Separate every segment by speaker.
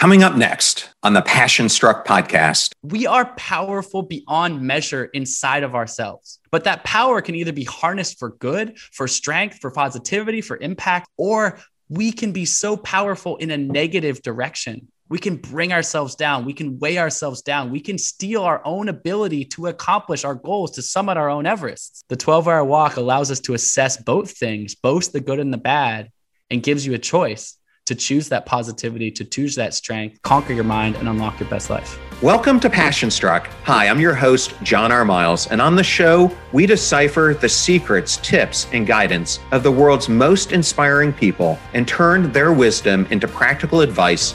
Speaker 1: Coming up next on the Passion Struck podcast.
Speaker 2: We are powerful beyond measure inside of ourselves, but that power can either be harnessed for good, for strength, for positivity, for impact, or we can be so powerful in a negative direction. We can bring ourselves down. We can weigh ourselves down. We can steal our own ability to accomplish our goals, to summit our own Everest. The 12 hour walk allows us to assess both things, both the good and the bad, and gives you a choice to choose that positivity, to choose that strength, conquer your mind, and unlock your best life.
Speaker 1: Welcome to Passion Struck. Hi, I'm your host, John R. Miles, and on the show, we decipher the secrets, tips, and guidance of the world's most inspiring people and turn their wisdom into practical advice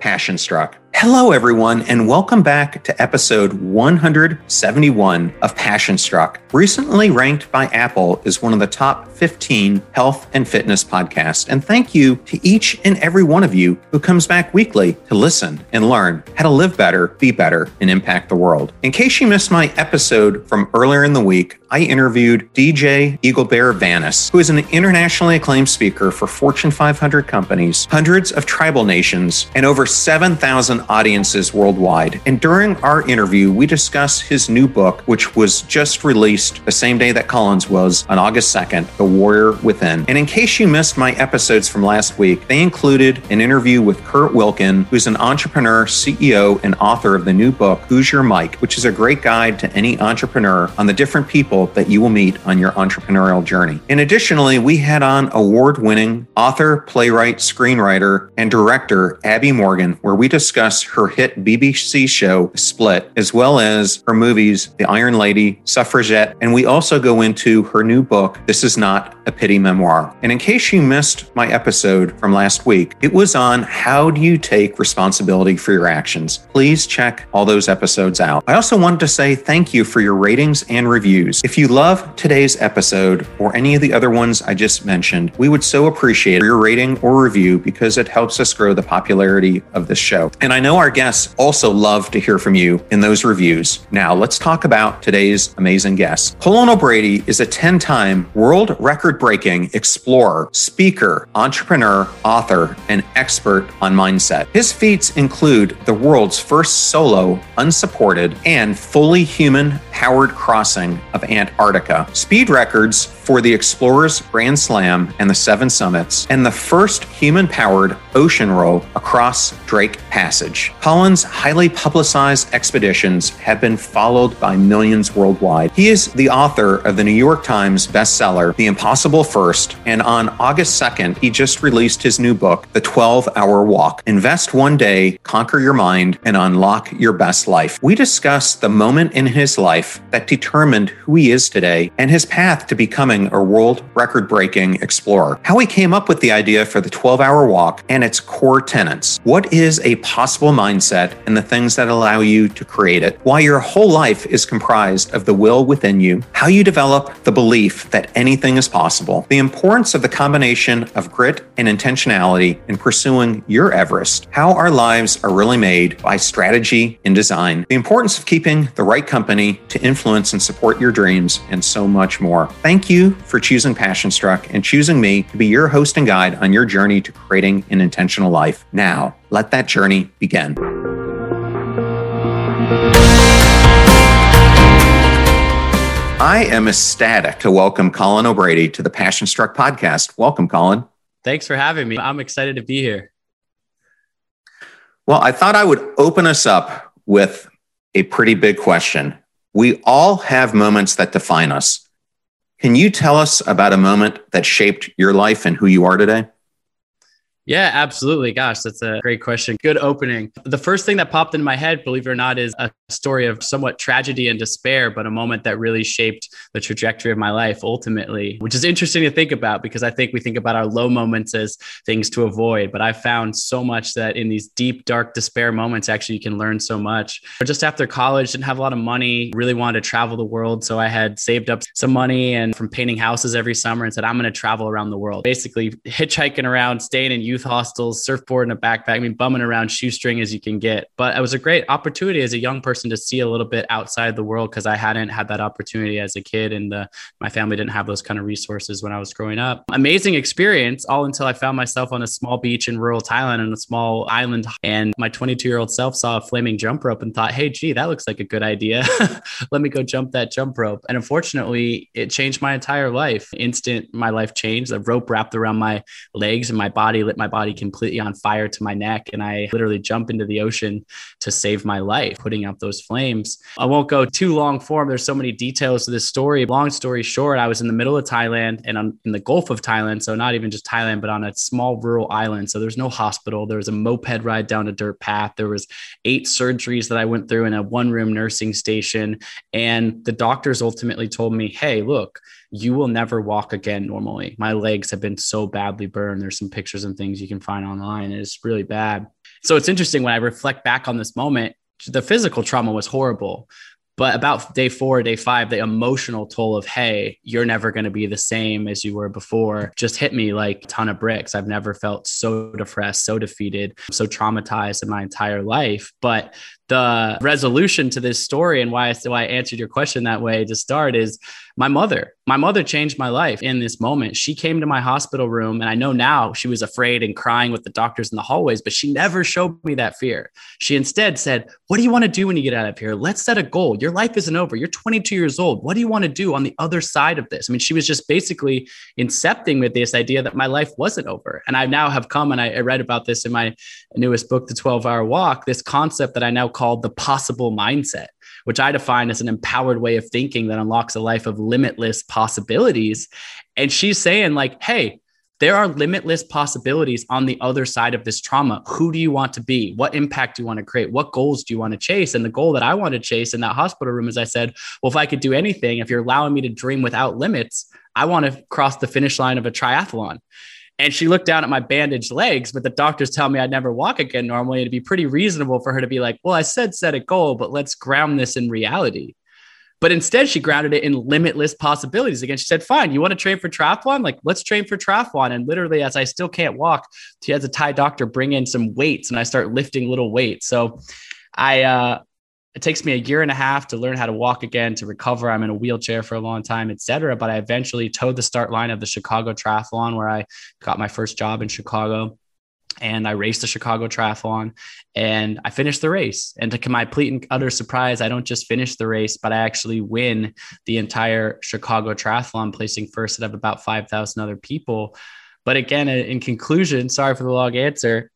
Speaker 1: passion struck. Hello, everyone, and welcome back to episode 171 of Passion Struck. Recently ranked by Apple as one of the top 15 health and fitness podcasts. And thank you to each and every one of you who comes back weekly to listen and learn how to live better, be better, and impact the world. In case you missed my episode from earlier in the week, I interviewed DJ Eagle Bear Vanas, who is an internationally acclaimed speaker for Fortune 500 companies, hundreds of tribal nations, and over 7,000 audiences worldwide. And during our interview, we discuss his new book, which was just released the same day that Colin's was on August 2nd, The Warrior Within. And in case you missed my episodes from last week, they included an interview with Kurt Wilkin, who's an entrepreneur, CEO, and author of the new book, Who's Your Mike, which is a great guide to any entrepreneur on the different people that you will meet on your entrepreneurial journey. And additionally, we had on award winning author, playwright, screenwriter, and director Abi Morgan, where we discuss her hit BBC show Split, as well as her movies The Iron Lady, Suffragette, and we also go into her new book, This Is Not a Pity Memoir. And in case you missed my episode from last week, it was on how do you take responsibility for your actions. Please check all those episodes out. I also wanted to say thank you for your ratings and reviews. If you love today's episode or any of the other ones I just mentioned, we would so appreciate your rating or review because it helps us grow the popularity of this show. And I know know our guests also love to hear from you in those reviews. Now, let's talk about today's amazing guest. Colin O'Brady is a 10 time world record breaking explorer, speaker, entrepreneur, author, and expert on mindset. His feats include the world's first solo, unsupported, and fully human powered crossing of Antarctica, speed records for the Explorers Grand Slam and the Seven Summits, and the first human powered ocean row across Drake Passage. Colin's highly publicized expeditions have been followed by millions worldwide. He is the author of the New York Times bestseller, The Impossible First, and on August 2nd, he just released his new book, The 12 Hour Walk Invest One Day, Conquer Your Mind, and Unlock Your Best Life. We discuss the moment in his life that determined who he is today and his path to becoming a world record breaking explorer, how he came up with the idea for the 12 hour walk and its core tenets. What is a possible mindset and the things that allow you to create it, why your whole life is comprised of the will within you, how you develop the belief that anything is possible, the importance of the combination of grit and intentionality in pursuing your Everest, how our lives are really made by strategy and design, the importance of keeping the right company to influence and support your dreams, and so much more. Thank you for choosing Passion Struck and choosing me to be your host and guide on your journey to creating an intentional life. Now, let that journey begin. I am ecstatic to welcome Colin O'Brady to the Passion Struck podcast. Welcome, Colin.
Speaker 2: Thanks for having me. I'm excited to be here.
Speaker 1: Well, I thought I would open us up with a pretty big question. We all have moments that define us. Can you tell us about a moment that shaped your life and who you are today?
Speaker 2: Yeah, absolutely. Gosh, that's a great question. Good opening. The first thing that popped in my head, believe it or not, is a story of somewhat tragedy and despair, but a moment that really shaped the trajectory of my life ultimately, which is interesting to think about because I think we think about our low moments as things to avoid. But I found so much that in these deep, dark despair moments, actually, you can learn so much. Just after college, didn't have a lot of money, really wanted to travel the world. So I had saved up some money and from painting houses every summer and said, I'm going to travel around the world. Basically, hitchhiking around, staying in youth youth hostels, surfboard and a backpack. I mean, bumming around shoestring as you can get. But it was a great opportunity as a young person to see a little bit outside the world because I hadn't had that opportunity as a kid, and the, my family didn't have those kind of resources when I was growing up. Amazing experience, all until I found myself on a small beach in rural Thailand on a small island, and my 22 year old self saw a flaming jump rope and thought, "Hey, gee, that looks like a good idea. Let me go jump that jump rope." And unfortunately, it changed my entire life. Instant, my life changed. The rope wrapped around my legs and my body lit my body completely on fire to my neck. And I literally jump into the ocean to save my life, putting out those flames. I won't go too long form. There's so many details to this story. Long story short, I was in the middle of Thailand and I'm in the Gulf of Thailand. So not even just Thailand, but on a small rural island. So there's no hospital. There was a moped ride down a dirt path. There was eight surgeries that I went through in a one room nursing station. And the doctors ultimately told me, hey, look, you will never walk again normally. My legs have been so badly burned. There's some pictures and things you can find online. It's really bad. So it's interesting when I reflect back on this moment, the physical trauma was horrible. But about day four, day five, the emotional toll of, hey, you're never going to be the same as you were before just hit me like a ton of bricks. I've never felt so depressed, so defeated, so traumatized in my entire life. But the resolution to this story and why I, I answered your question that way to start is my mother. My mother changed my life in this moment. She came to my hospital room, and I know now she was afraid and crying with the doctors in the hallways, but she never showed me that fear. She instead said, What do you want to do when you get out of here? Let's set a goal. Your life isn't over. You're 22 years old. What do you want to do on the other side of this? I mean, she was just basically incepting with this idea that my life wasn't over. And I now have come, and I read about this in my newest book, The 12 Hour Walk, this concept that I now called the possible mindset which I define as an empowered way of thinking that unlocks a life of limitless possibilities. And she's saying, like, hey, there are limitless possibilities on the other side of this trauma. Who do you want to be? What impact do you want to create? What goals do you want to chase? And the goal that I want to chase in that hospital room is I said, well, if I could do anything, if you're allowing me to dream without limits, I want to cross the finish line of a triathlon. And she looked down at my bandaged legs, but the doctors tell me I'd never walk again normally. It'd be pretty reasonable for her to be like, well, I said set a goal, but let's ground this in reality. But instead, she grounded it in limitless possibilities. Again, she said, fine, you want to train for triathlon? Like, let's train for triathlon. And literally, as I still can't walk, she has a Thai doctor bring in some weights and I start lifting little weights. So I, uh, it takes me a year and a half to learn how to walk again, to recover. I'm in a wheelchair for a long time, etc. But I eventually toed the start line of the Chicago Triathlon, where I got my first job in Chicago. And I raced the Chicago Triathlon and I finished the race. And to my complete and utter surprise, I don't just finish the race, but I actually win the entire Chicago Triathlon, placing first out of about 5,000 other people. But again, in conclusion, sorry for the long answer,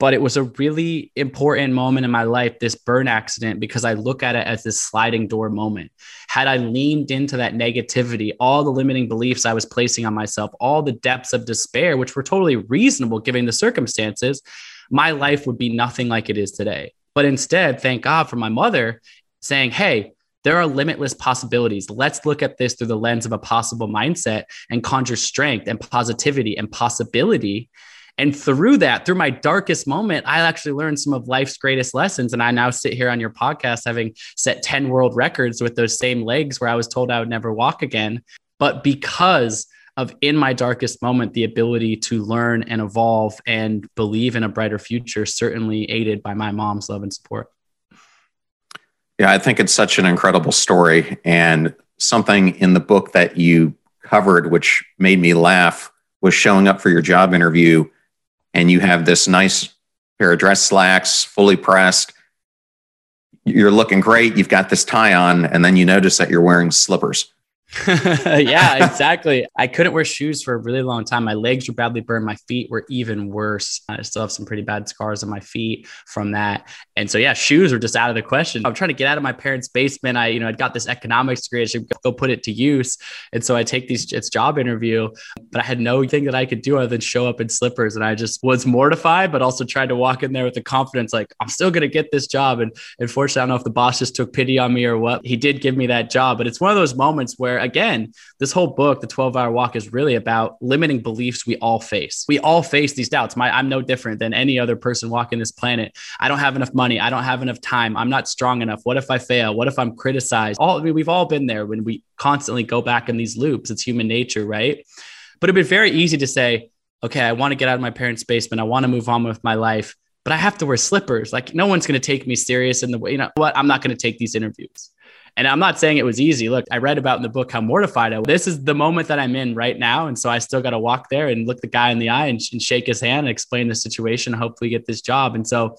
Speaker 2: but it was a really important moment in my life, this burn accident, because I look at it as this sliding door moment. Had I leaned into that negativity, all the limiting beliefs I was placing on myself, all the depths of despair, which were totally reasonable given the circumstances, my life would be nothing like it is today. But instead, thank God for my mother saying, Hey, there are limitless possibilities. Let's look at this through the lens of a possible mindset and conjure strength and positivity and possibility and through that, through my darkest moment, I actually learned some of life's greatest lessons. And I now sit here on your podcast having set 10 world records with those same legs where I was told I would never walk again. But because of in my darkest moment, the ability to learn and evolve and believe in a brighter future, certainly aided by my mom's love and support.
Speaker 1: Yeah, I think it's such an incredible story. And something in the book that you covered, which made me laugh, was showing up for your job interview and you have this nice pair of dress slacks, fully pressed. You're looking great. You've got this tie on, and then you notice that you're wearing slippers.
Speaker 2: yeah, exactly. I couldn't wear shoes for a really long time. My legs were badly burned. My feet were even worse. I still have some pretty bad scars on my feet from that. And so, yeah, shoes were just out of the question. I'm trying to get out of my parents' basement. I, you know, I got this economics degree. I should go put it to use. And so I take these, it's job interview, but I had no thing that I could do other than show up in slippers. And I just was mortified, but also tried to walk in there with the confidence, like, I'm still going to get this job. And unfortunately, I don't know if the boss just took pity on me or what. He did give me that job, but it's one of those moments where, again, this whole book, The 12 Hour Walk, is really about limiting beliefs we all face. We all face these doubts. My, I'm no different than any other person walking this planet. I don't have enough money. I don't have enough time. I'm not strong enough. What if I fail? What if I'm criticized? All I mean, we've all been there when we constantly go back in these loops. It's human nature, right? But it'd be very easy to say, okay, I want to get out of my parents' basement. I want to move on with my life, but I have to wear slippers. Like no one's going to take me serious in the way, you know what? I'm not going to take these interviews. And I'm not saying it was easy. Look, I read about in the book how mortified I was. This is the moment that I'm in right now. And so I still got to walk there and look the guy in the eye and, and shake his hand and explain the situation, hopefully get this job. And so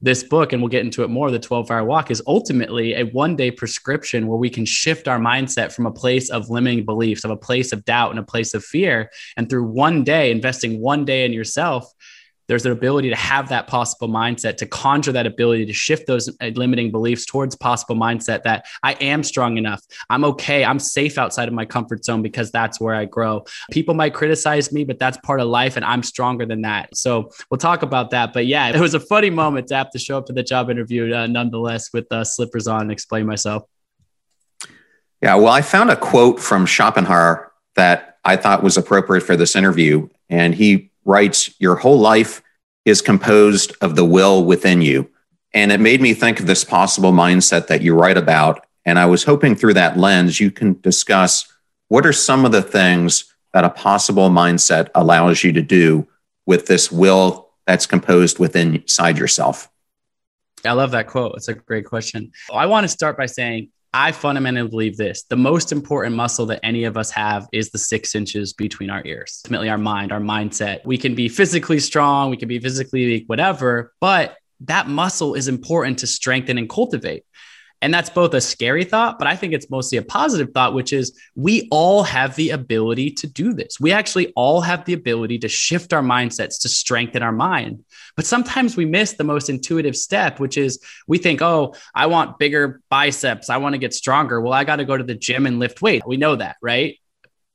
Speaker 2: this book, and we'll get into it more, the 12 hour walk is ultimately a one day prescription where we can shift our mindset from a place of limiting beliefs, of a place of doubt and a place of fear. And through one day, investing one day in yourself, there's an ability to have that possible mindset, to conjure that ability to shift those uh, limiting beliefs towards possible mindset that I am strong enough. I'm okay. I'm safe outside of my comfort zone because that's where I grow. People might criticize me, but that's part of life and I'm stronger than that. So we'll talk about that. But yeah, it was a funny moment to have to show up to the job interview uh, nonetheless with uh, slippers on and explain myself.
Speaker 1: Yeah, well, I found a quote from Schopenhauer that I thought was appropriate for this interview. And he writes, Your whole life is composed of the will within you. And it made me think of this possible mindset that you write about. And I was hoping through that lens, you can discuss what are some of the things that a possible mindset allows you to do with this will that's composed within inside yourself.
Speaker 2: I love that quote. It's a great question. I want to start by saying I fundamentally believe this the most important muscle that any of us have is the six inches between our ears. Ultimately, our mind, our mindset. We can be physically strong, we can be physically weak, whatever, but that muscle is important to strengthen and cultivate. And that's both a scary thought, but I think it's mostly a positive thought, which is we all have the ability to do this. We actually all have the ability to shift our mindsets to strengthen our mind. But sometimes we miss the most intuitive step, which is we think, oh, I want bigger biceps. I want to get stronger. Well, I got to go to the gym and lift weight. We know that, right?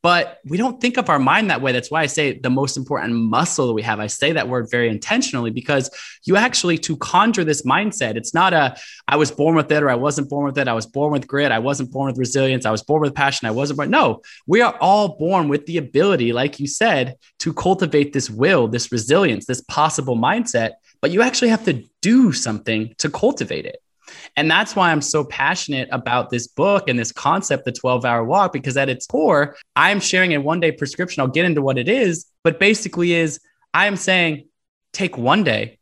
Speaker 2: But we don't think of our mind that way. That's why I say the most important muscle that we have. I say that word very intentionally because you actually to conjure this mindset, it's not a I was born with it or I wasn't born with it. I was born with grit. I wasn't born with resilience. I was born with passion. I wasn't born. No, we are all born with the ability, like you said, to cultivate this will, this resilience, this possible mindset. But you actually have to do something to cultivate it. And that's why I'm so passionate about this book and this concept, the 12 hour walk, because at its core, I'm sharing a one day prescription. I'll get into what it is, but basically is I am saying take one day,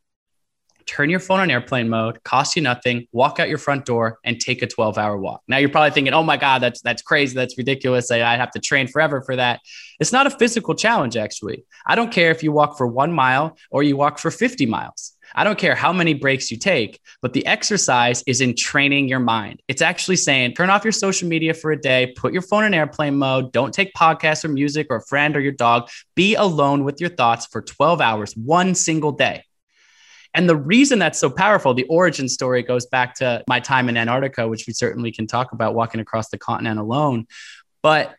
Speaker 2: turn your phone on airplane mode, cost you nothing, walk out your front door and take a 12 hour walk. Now you're probably thinking, oh my God, that's, that's crazy. That's ridiculous. I, I have to train forever for that. It's not a physical challenge, actually. I don't care if you walk for one mile or you walk for 50 miles. I don't care how many breaks you take, but the exercise is in training your mind. It's actually saying turn off your social media for a day, put your phone in airplane mode, don't take podcasts or music or a friend or your dog. Be alone with your thoughts for 12 hours, one single day. And the reason that's so powerful, the origin story goes back to my time in Antarctica, which we certainly can talk about walking across the continent alone. But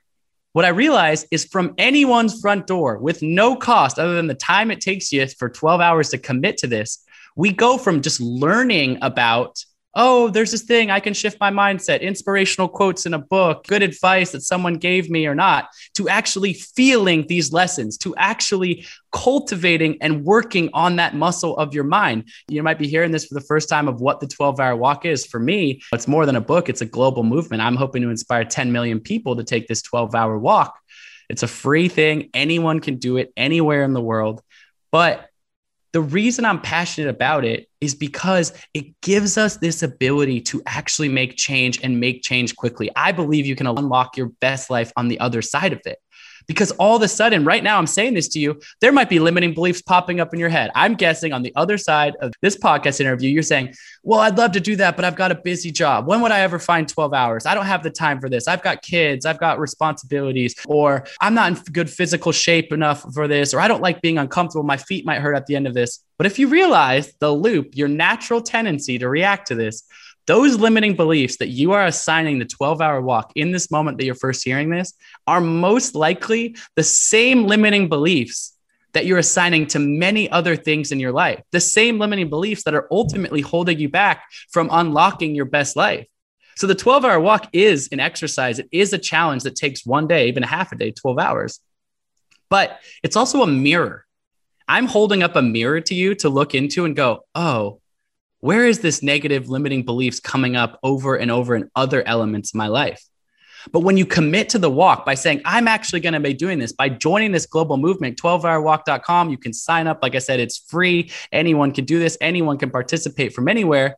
Speaker 2: what I realized is from anyone's front door with no cost other than the time it takes you for 12 hours to commit to this, we go from just learning about oh, there's this thing I can shift my mindset, inspirational quotes in a book, good advice that someone gave me or not, to actually feeling these lessons, to actually cultivating and working on that muscle of your mind. You might be hearing this for the first time of what the 12 hour walk is. For me, it's more than a book, it's a global movement. I'm hoping to inspire 10 million people to take this 12 hour walk. It's a free thing. Anyone can do it anywhere in the world. But the reason I'm passionate about it is because it gives us this ability to actually make change and make change quickly. I believe you can unlock your best life on the other side of it. Because all of a sudden, right now, I'm saying this to you, there might be limiting beliefs popping up in your head. I'm guessing on the other side of this podcast interview, you're saying, Well, I'd love to do that, but I've got a busy job. When would I ever find 12 hours? I don't have the time for this. I've got kids, I've got responsibilities, or I'm not in good physical shape enough for this, or I don't like being uncomfortable. My feet might hurt at the end of this. But if you realize the loop, your natural tendency to react to this, those limiting beliefs that you are assigning the 12 hour walk in this moment that you're first hearing this are most likely the same limiting beliefs that you're assigning to many other things in your life, the same limiting beliefs that are ultimately holding you back from unlocking your best life. So the 12 hour walk is an exercise. It is a challenge that takes one day, even a half a day, 12 hours. But it's also a mirror. I'm holding up a mirror to you to look into and go, oh, where is this negative limiting beliefs coming up over and over in other elements of my life? But when you commit to the walk by saying, I'm actually going to be doing this by joining this global movement, 12hourwalk.com, you can sign up. Like I said, it's free. Anyone can do this, anyone can participate from anywhere.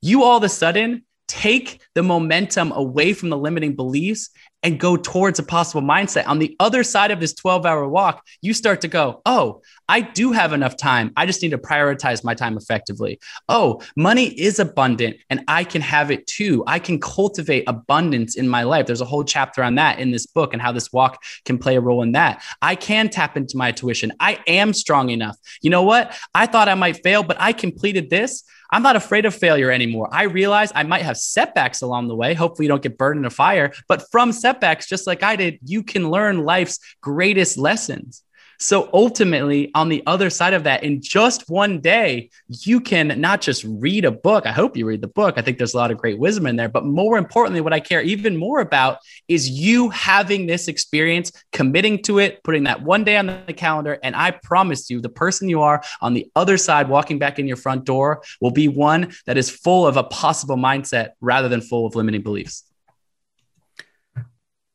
Speaker 2: You all of a sudden take the momentum away from the limiting beliefs and go towards a possible mindset. On the other side of this 12 hour walk, you start to go, Oh, I do have enough time. I just need to prioritize my time effectively. Oh, money is abundant and I can have it too. I can cultivate abundance in my life. There's a whole chapter on that in this book and how this walk can play a role in that. I can tap into my tuition. I am strong enough. You know what? I thought I might fail, but I completed this. I'm not afraid of failure anymore. I realize I might have setbacks along the way. Hopefully, you don't get burned in a fire, but from setbacks, just like I did, you can learn life's greatest lessons. So ultimately, on the other side of that, in just one day, you can not just read a book. I hope you read the book. I think there's a lot of great wisdom in there. But more importantly, what I care even more about is you having this experience, committing to it, putting that one day on the calendar. And I promise you, the person you are on the other side, walking back in your front door, will be one that is full of a possible mindset rather than full of limiting beliefs.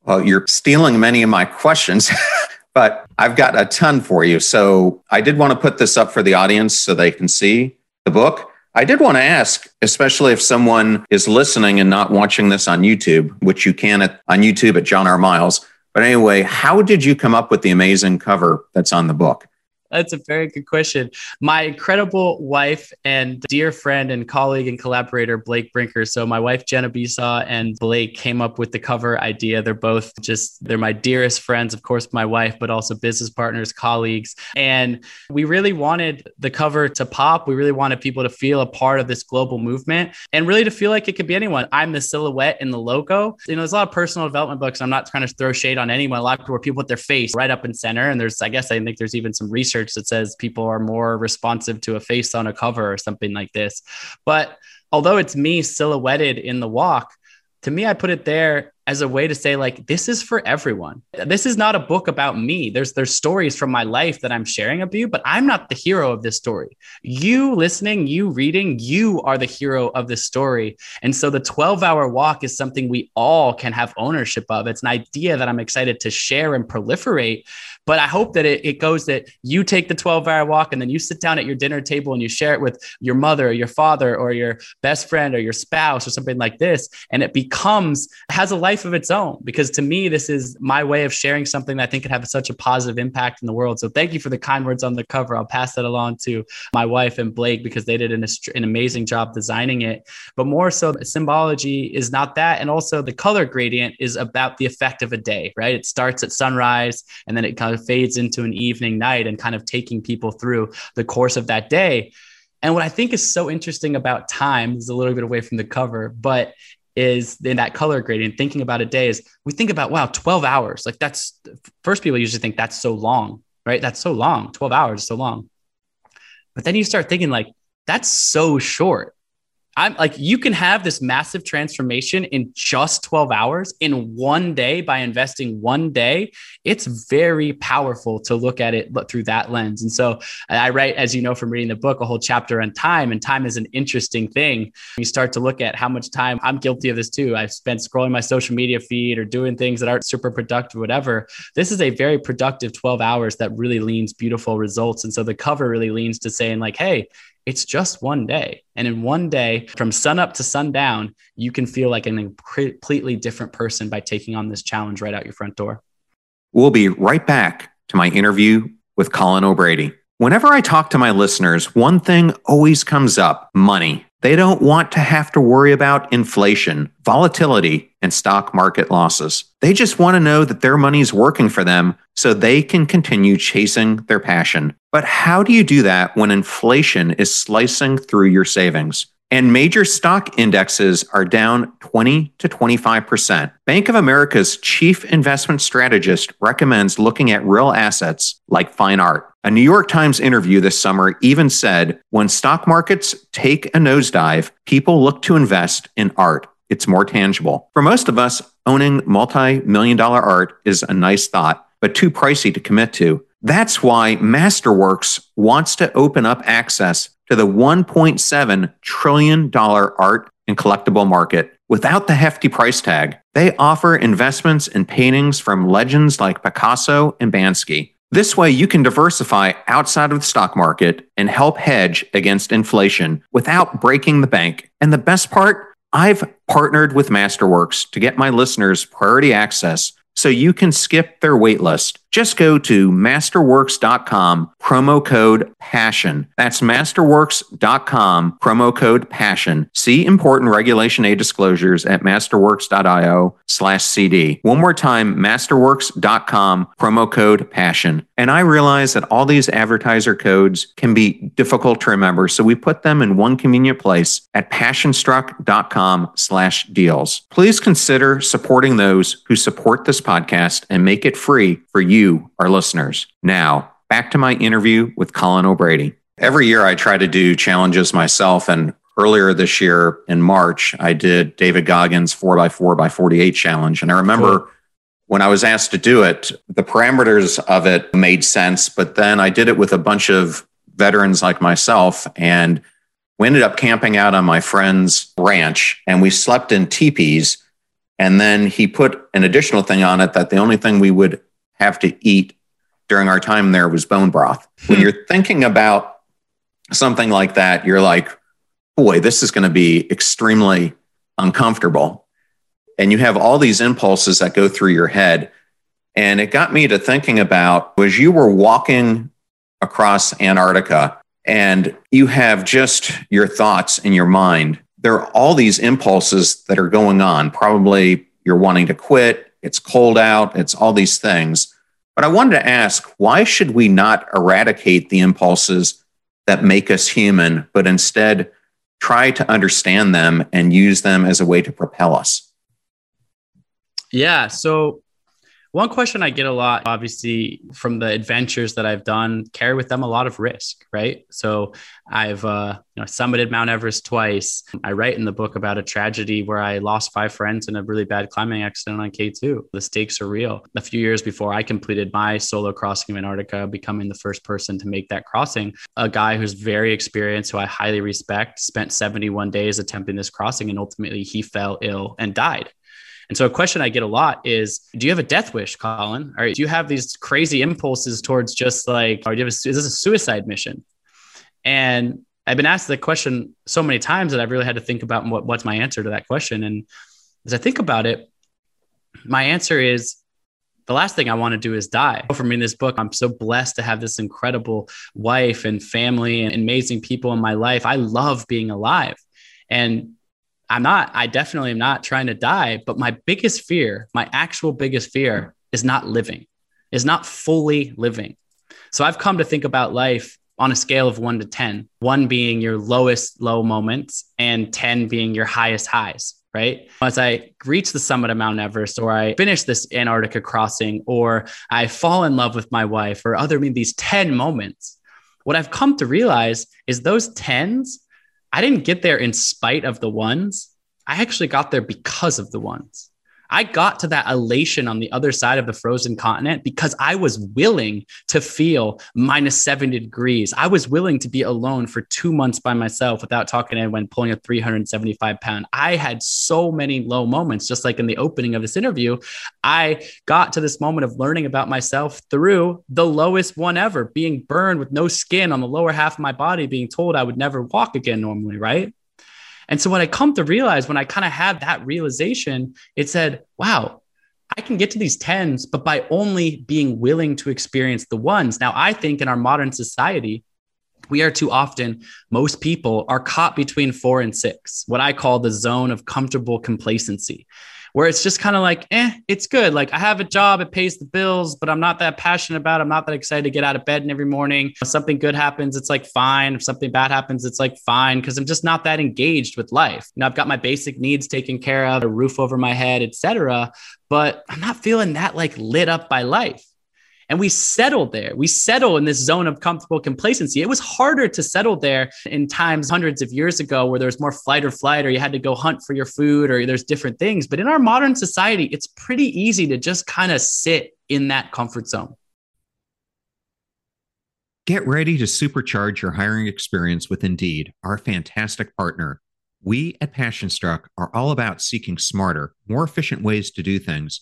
Speaker 1: Well, you're stealing many of my questions. but I've got a ton for you. So I did want to put this up for the audience so they can see the book. I did want to ask, especially if someone is listening and not watching this on YouTube, which you can at, on YouTube at John R. Miles. But anyway, how did you come up with the amazing cover that's on the book?
Speaker 2: That's a very good question. My incredible wife and dear friend and colleague and collaborator, Blake Brinker. So, my wife, Jenna Besaw, and Blake came up with the cover idea. They're both just, they're my dearest friends, of course, my wife, but also business partners, colleagues. And we really wanted the cover to pop. We really wanted people to feel a part of this global movement and really to feel like it could be anyone. I'm the silhouette in the logo. You know, there's a lot of personal development books. I'm not trying to throw shade on anyone. A lot of people put their face right up in center. And there's, I guess, I think there's even some research research that says people are more responsive to a face on a cover or something like this. But although it's me silhouetted in the walk, to me, I put it there as a way to say like this is for everyone. This is not a book about me. There's there's stories from my life that i'm sharing of you but i'm not the hero of this story. You listening you reading you are the hero of this story. And so the 12 hour walk is something we all can have ownership of. It's an idea that i'm excited to share and proliferate but i hope that it, it goes that you take the 12 hour walk and then you sit down at your dinner table and you share it with your mother or your father or your best friend or your spouse or something like this. And it becomes has a life of its own because to me this is my way of sharing something that i think could have such a positive impact in the world. So thank you for the kind words on the cover. I'll pass that along to my wife and blake because they did an, an amazing job designing it. But more so symbology is not that. And also the color gradient is about the effect of a day right? It starts at sunrise and then it kind of fades into an evening night and kind of taking people through the course of that day and what I think is so interesting about time is a little bit away from the cover, but is in that color gradient, thinking about a day is we think about, wow, 12 hours. Like that's first people usually think that's so long, right? That's so long. 12 hours is so long. But then you start thinking like, that's so short. I'm like, you can have this massive transformation in just 12 hours in one day by investing one day. It's very powerful to look at it through that lens. And so I write, as you know, from reading the book, a whole chapter on time, and time is an interesting thing. You start to look at how much time I'm guilty of this too. I've spent scrolling my social media feed or doing things that aren't super productive, whatever. This is a very productive 12 hours that really leans beautiful results. And so the cover really leans to saying, like, hey, it's just one day. And in one day, from sun up to sundown, you can feel like an completely different person by taking on this challenge right out your front door.
Speaker 1: We'll be right back to my interview with Colin O'Brady. Whenever I talk to my listeners, one thing always comes up money. They don't want to have to worry about inflation, volatility, and stock market losses. They just want to know that their money is working for them so they can continue chasing their passion. But how do you do that when inflation is slicing through your savings? And major stock indexes are down 20 to 25%. Bank of America's chief investment strategist recommends looking at real assets like fine art. A New York Times interview this summer even said when stock markets take a nosedive, people look to invest in art. It's more tangible. For most of us, owning multi million dollar art is a nice thought, but too pricey to commit to. That's why Masterworks wants to open up access to the $1.7 trillion art and collectible market without the hefty price tag. They offer investments in paintings from legends like Picasso and Banksy. This way, you can diversify outside of the stock market and help hedge against inflation without breaking the bank. And the best part, I've partnered with Masterworks to get my listeners priority access so you can skip their waitlist. Just go to masterworks.com, promo code PASSION. That's masterworks.com, promo code PASSION. See important Regulation A disclosures at masterworks.io slash CD. One more time, masterworks.com, promo code PASSION. And I realize that all these advertiser codes can be difficult to remember, so we put them in one convenient place at passionstruck.com slash deals. Please consider supporting those who support this podcast and make it free for you, our listeners. Now, back to my interview with Colin O'Brady. Every year I try to do challenges myself. And earlier this year in March, I did David Goggins 4x4 by 48 challenge. And I remember cool. when I was asked to do it, the parameters of it made sense. But then I did it with a bunch of veterans like myself. And we ended up camping out on my friend's ranch and we slept in teepees and then he put an additional thing on it that the only thing we would have to eat during our time there was bone broth. when hmm. you're thinking about something like that, you're like, boy, this is going to be extremely uncomfortable. And you have all these impulses that go through your head. And it got me to thinking about as you were walking across Antarctica and you have just your thoughts in your mind there are all these impulses that are going on. Probably you're wanting to quit, it's cold out, it's all these things. But I wanted to ask why should we not eradicate the impulses that make us human, but instead try to understand them and use them as a way to propel us?
Speaker 2: Yeah. So one question I get a lot, obviously, from the adventures that I've done, carry with them a lot of risk, right? So I've uh, you know summited Mount Everest twice. I write in the book about a tragedy where I lost five friends in a really bad climbing accident on K2. The stakes are real. A few years before I completed my solo crossing of Antarctica, becoming the first person to make that crossing, a guy who's very experienced, who I highly respect, spent 71 days attempting this crossing, and ultimately he fell ill and died. And so a question I get a lot is, do you have a death wish, Colin? Or do you have these crazy impulses towards just like, or do you have a, is this a suicide mission? And I've been asked the question so many times that I've really had to think about what, what's my answer to that question. And as I think about it, my answer is the last thing I want to do is die. For me in this book, I'm so blessed to have this incredible wife and family and amazing people in my life. I love being alive. And I'm not, I definitely am not trying to die, but my biggest fear, my actual biggest fear is not living, is not fully living. So I've come to think about life on a scale of one to 10, one being your lowest low moments and 10 being your highest highs, right? As I reach the summit of Mount Everest or I finish this Antarctica crossing or I fall in love with my wife or other I mean these 10 moments, what I've come to realize is those 10s I didn't get there in spite of the ones. I actually got there because of the ones. I got to that elation on the other side of the frozen continent because I was willing to feel minus 70 degrees. I was willing to be alone for two months by myself without talking to anyone, pulling a 375 pound. I had so many low moments, just like in the opening of this interview. I got to this moment of learning about myself through the lowest one ever, being burned with no skin on the lower half of my body, being told I would never walk again normally, right? And so what I come to realize when I kind of had that realization, it said, wow, I can get to these tens, but by only being willing to experience the ones. Now, I think in our modern society, we are too often, most people are caught between four and six, what I call the zone of comfortable complacency where it's just kind of like, eh, it's good. Like I have a job, it pays the bills, but I'm not that passionate about. It. I'm not that excited to get out of bed and every morning. If something good happens, it's like fine. If something bad happens, it's like fine because I'm just not that engaged with life. You I've got my basic needs taken care of, a roof over my head, etc. But I'm not feeling that like lit up by life. And we settled there. We settle in this zone of comfortable complacency. It was harder to settle there in times hundreds of years ago where there's more flight or flight, or you had to go hunt for your food, or there's different things. But in our modern society, it's pretty easy to just kind of sit in that comfort zone.
Speaker 1: Get ready to supercharge your hiring experience with Indeed, our fantastic partner. We at PassionStruck are all about seeking smarter, more efficient ways to do things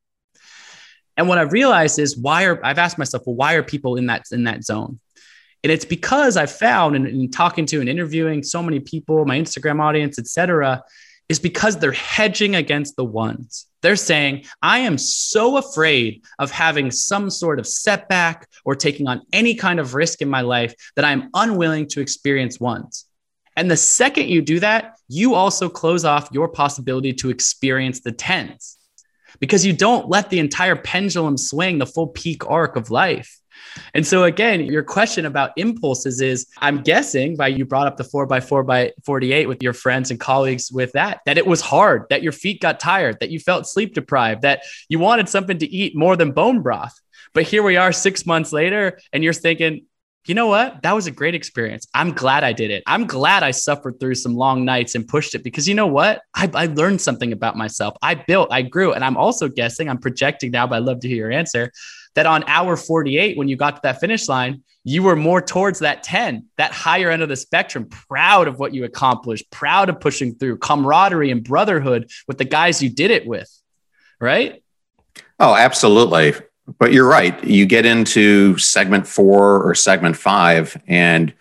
Speaker 2: And what I've realized is why are I've asked myself, well, why are people in that in that zone? And it's because I've found in, in talking to and interviewing so many people, my Instagram audience, et cetera, is because they're hedging against the ones. They're saying, I am so afraid of having some sort of setback or taking on any kind of risk in my life that I'm unwilling to experience ones. And the second you do that, you also close off your possibility to experience the tens because you don't let the entire pendulum swing the full peak arc of life. And so again, your question about impulses is I'm guessing by you brought up the four by four by 48 with your friends and colleagues with that, that it was hard, that your feet got tired, that you felt sleep deprived, that you wanted something to eat more than bone broth. But here we are six months later, and you're thinking, you know what? That was a great experience. I'm glad I did it. I'm glad I suffered through some long nights and pushed it because you know what? I, I, learned something about myself. I built, I grew. And I'm also guessing, I'm projecting now, but I'd love to hear your answer that on hour 48, when you got to that finish line, you were more towards that 10, that higher end of the spectrum, proud of what you accomplished, proud of pushing through camaraderie and brotherhood with the guys you did it with. Right?
Speaker 1: Oh, absolutely. But you're right. You get into segment four or segment five, and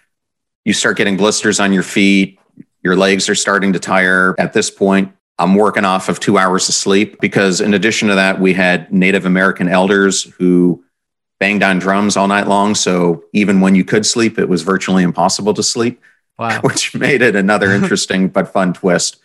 Speaker 1: you start getting blisters on your feet. Your legs are starting to tire. At this point, I'm working off of two hours of sleep because, in addition to that, we had Native American elders who banged on drums all night long. So even when you could sleep, it was virtually impossible to sleep, wow. which made it another interesting but fun twist.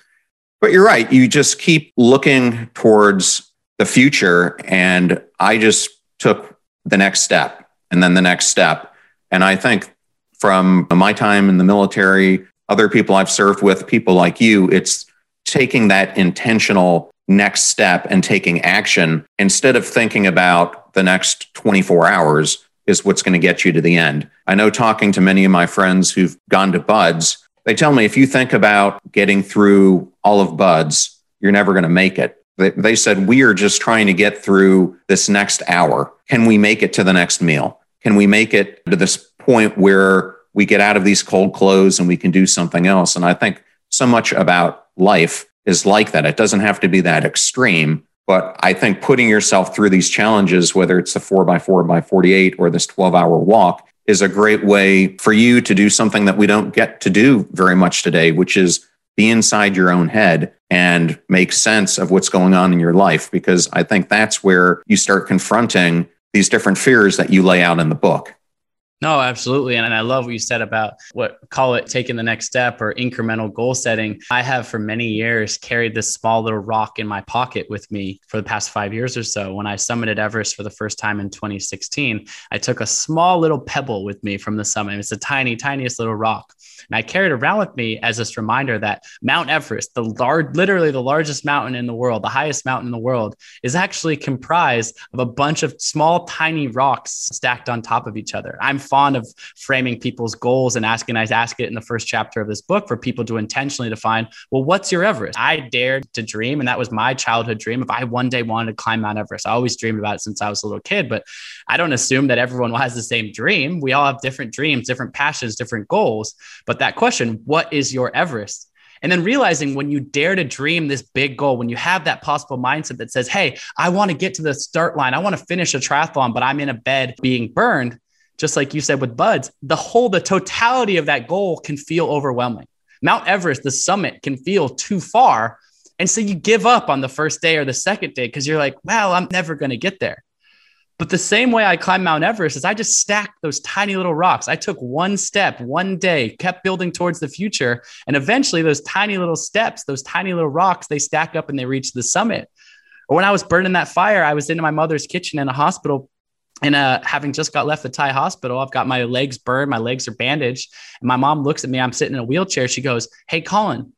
Speaker 1: But you're right. You just keep looking towards the future. And I just took the next step and then the next step. And I think from my time in the military, other people I've served with, people like you, it's taking that intentional next step and taking action instead of thinking about the next 24 hours is what's going to get you to the end. I know talking to many of my friends who've gone to BUD/S, they tell me if you think about getting through all of BUD/S, you're never going to make it. They said, We are just trying to get through this next hour. Can we make it to the next meal? Can we make it to this point where we get out of these cold clothes and we can do something else? And I think so much about life is like that. It doesn't have to be that extreme. But I think putting yourself through these challenges, whether it's the four by four by 48 or this 12 hour walk, is a great way for you to do something that we don't get to do very much today, which is be inside your own head and make sense of what's going on in your life. Because I think that's where you start confronting these different fears that you lay out in the book.
Speaker 2: No, absolutely. And I love what you said about what call it taking the next step or incremental goal setting. I have for many years carried this small little rock in my pocket with me for the past five years or so. When I summited Everest for the first time in 2016, I took a small little pebble with me from the summit. It's a tiny, tiniest little rock. And I carried around with me as this reminder that Mount Everest, the large, literally the largest mountain in the world, the highest mountain in the world, is actually comprised of a bunch of small, tiny rocks stacked on top of each other. I'm fond of framing people's goals and asking, I ask it in the first chapter of this book for people to intentionally define, well, what's your Everest? I dared to dream, and that was my childhood dream. If I one day wanted to climb Mount Everest, I always dreamed about it since I was a little kid, but I don't assume that everyone has the same dream. We all have different dreams, different passions, different goals. But that question, what is your Everest? And then realizing when you dare to dream this big goal, when you have that possible mindset that says, Hey, I want to get to the start line, I want to finish a triathlon, but I'm in a bed being burned, just like you said with BUD/S, the whole, the totality of that goal can feel overwhelming. Mount Everest, the summit can feel too far. And so you give up on the first day or the second day because you're like, well, I'm never going to get there. But the same way I climbed Mount Everest is I just stacked those tiny little rocks. I took one step, one day, kept building towards the future. And eventually, those tiny little steps, those tiny little rocks, they stack up and they reach the summit. Or when I was burning that fire, I was in my mother's kitchen in a hospital and uh, having just got left the Thai hospital, I've got my legs burned, my legs are bandaged. And my mom looks at me, I'm sitting in a wheelchair. She goes, Hey, Colin,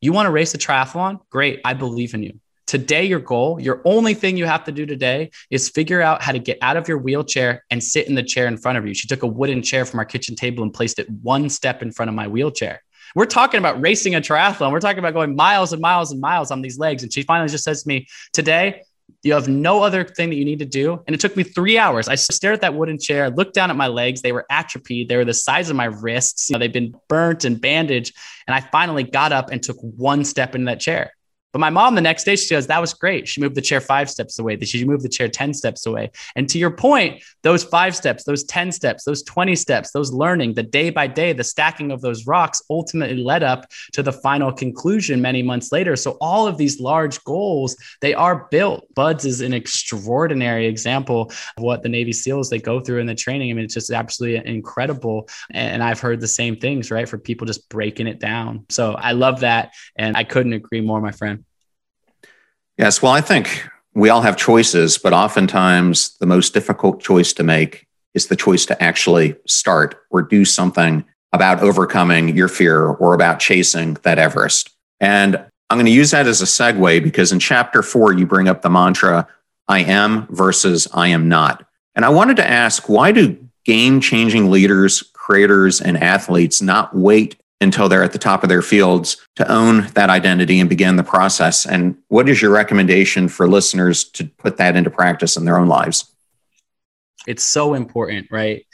Speaker 2: you want to race a triathlon? Great. I believe in you. Today, your goal, your only thing you have to do today is figure out how to get out of your wheelchair and sit in the chair in front of you. She took a wooden chair from our kitchen table and placed it one step in front of my wheelchair. We're talking about racing a triathlon. We're talking about going miles and miles and miles on these legs. And she finally just says to me, Today, you have no other thing that you need to do. And it took me three hours. I stared at that wooden chair, looked down at my legs. They were atrophied. They were the size of my wrists. You know, they've been burnt and bandaged. And I finally got up and took one step in that chair. But my mom, the next day, she goes, That was great. She moved the chair five steps away. She moved the chair 10 steps away. And to your point, those five steps, those 10 steps, those 20 steps, those learning, the day by day, the stacking of those rocks ultimately led up to the final conclusion many months later. So all of these large goals, they are built. BUD/S is an extraordinary example of what the Navy SEALs they go through in the training. I mean, it's just absolutely incredible. And I've heard the same things, right? For people just breaking it down. So I love that. And I couldn't agree more, my friend.
Speaker 1: Yes, well, I think we all have choices, but oftentimes the most difficult choice to make is the choice to actually start or do something about overcoming your fear or about chasing that Everest. And I'm going to use that as a segue because in chapter four, you bring up the mantra, I am versus I am not. And I wanted to ask why do game changing leaders, creators, and athletes not wait until they're at the top of their fields to own that identity and begin the process. And what is your recommendation for listeners to put that into practice in their own lives?
Speaker 2: It's so important, right?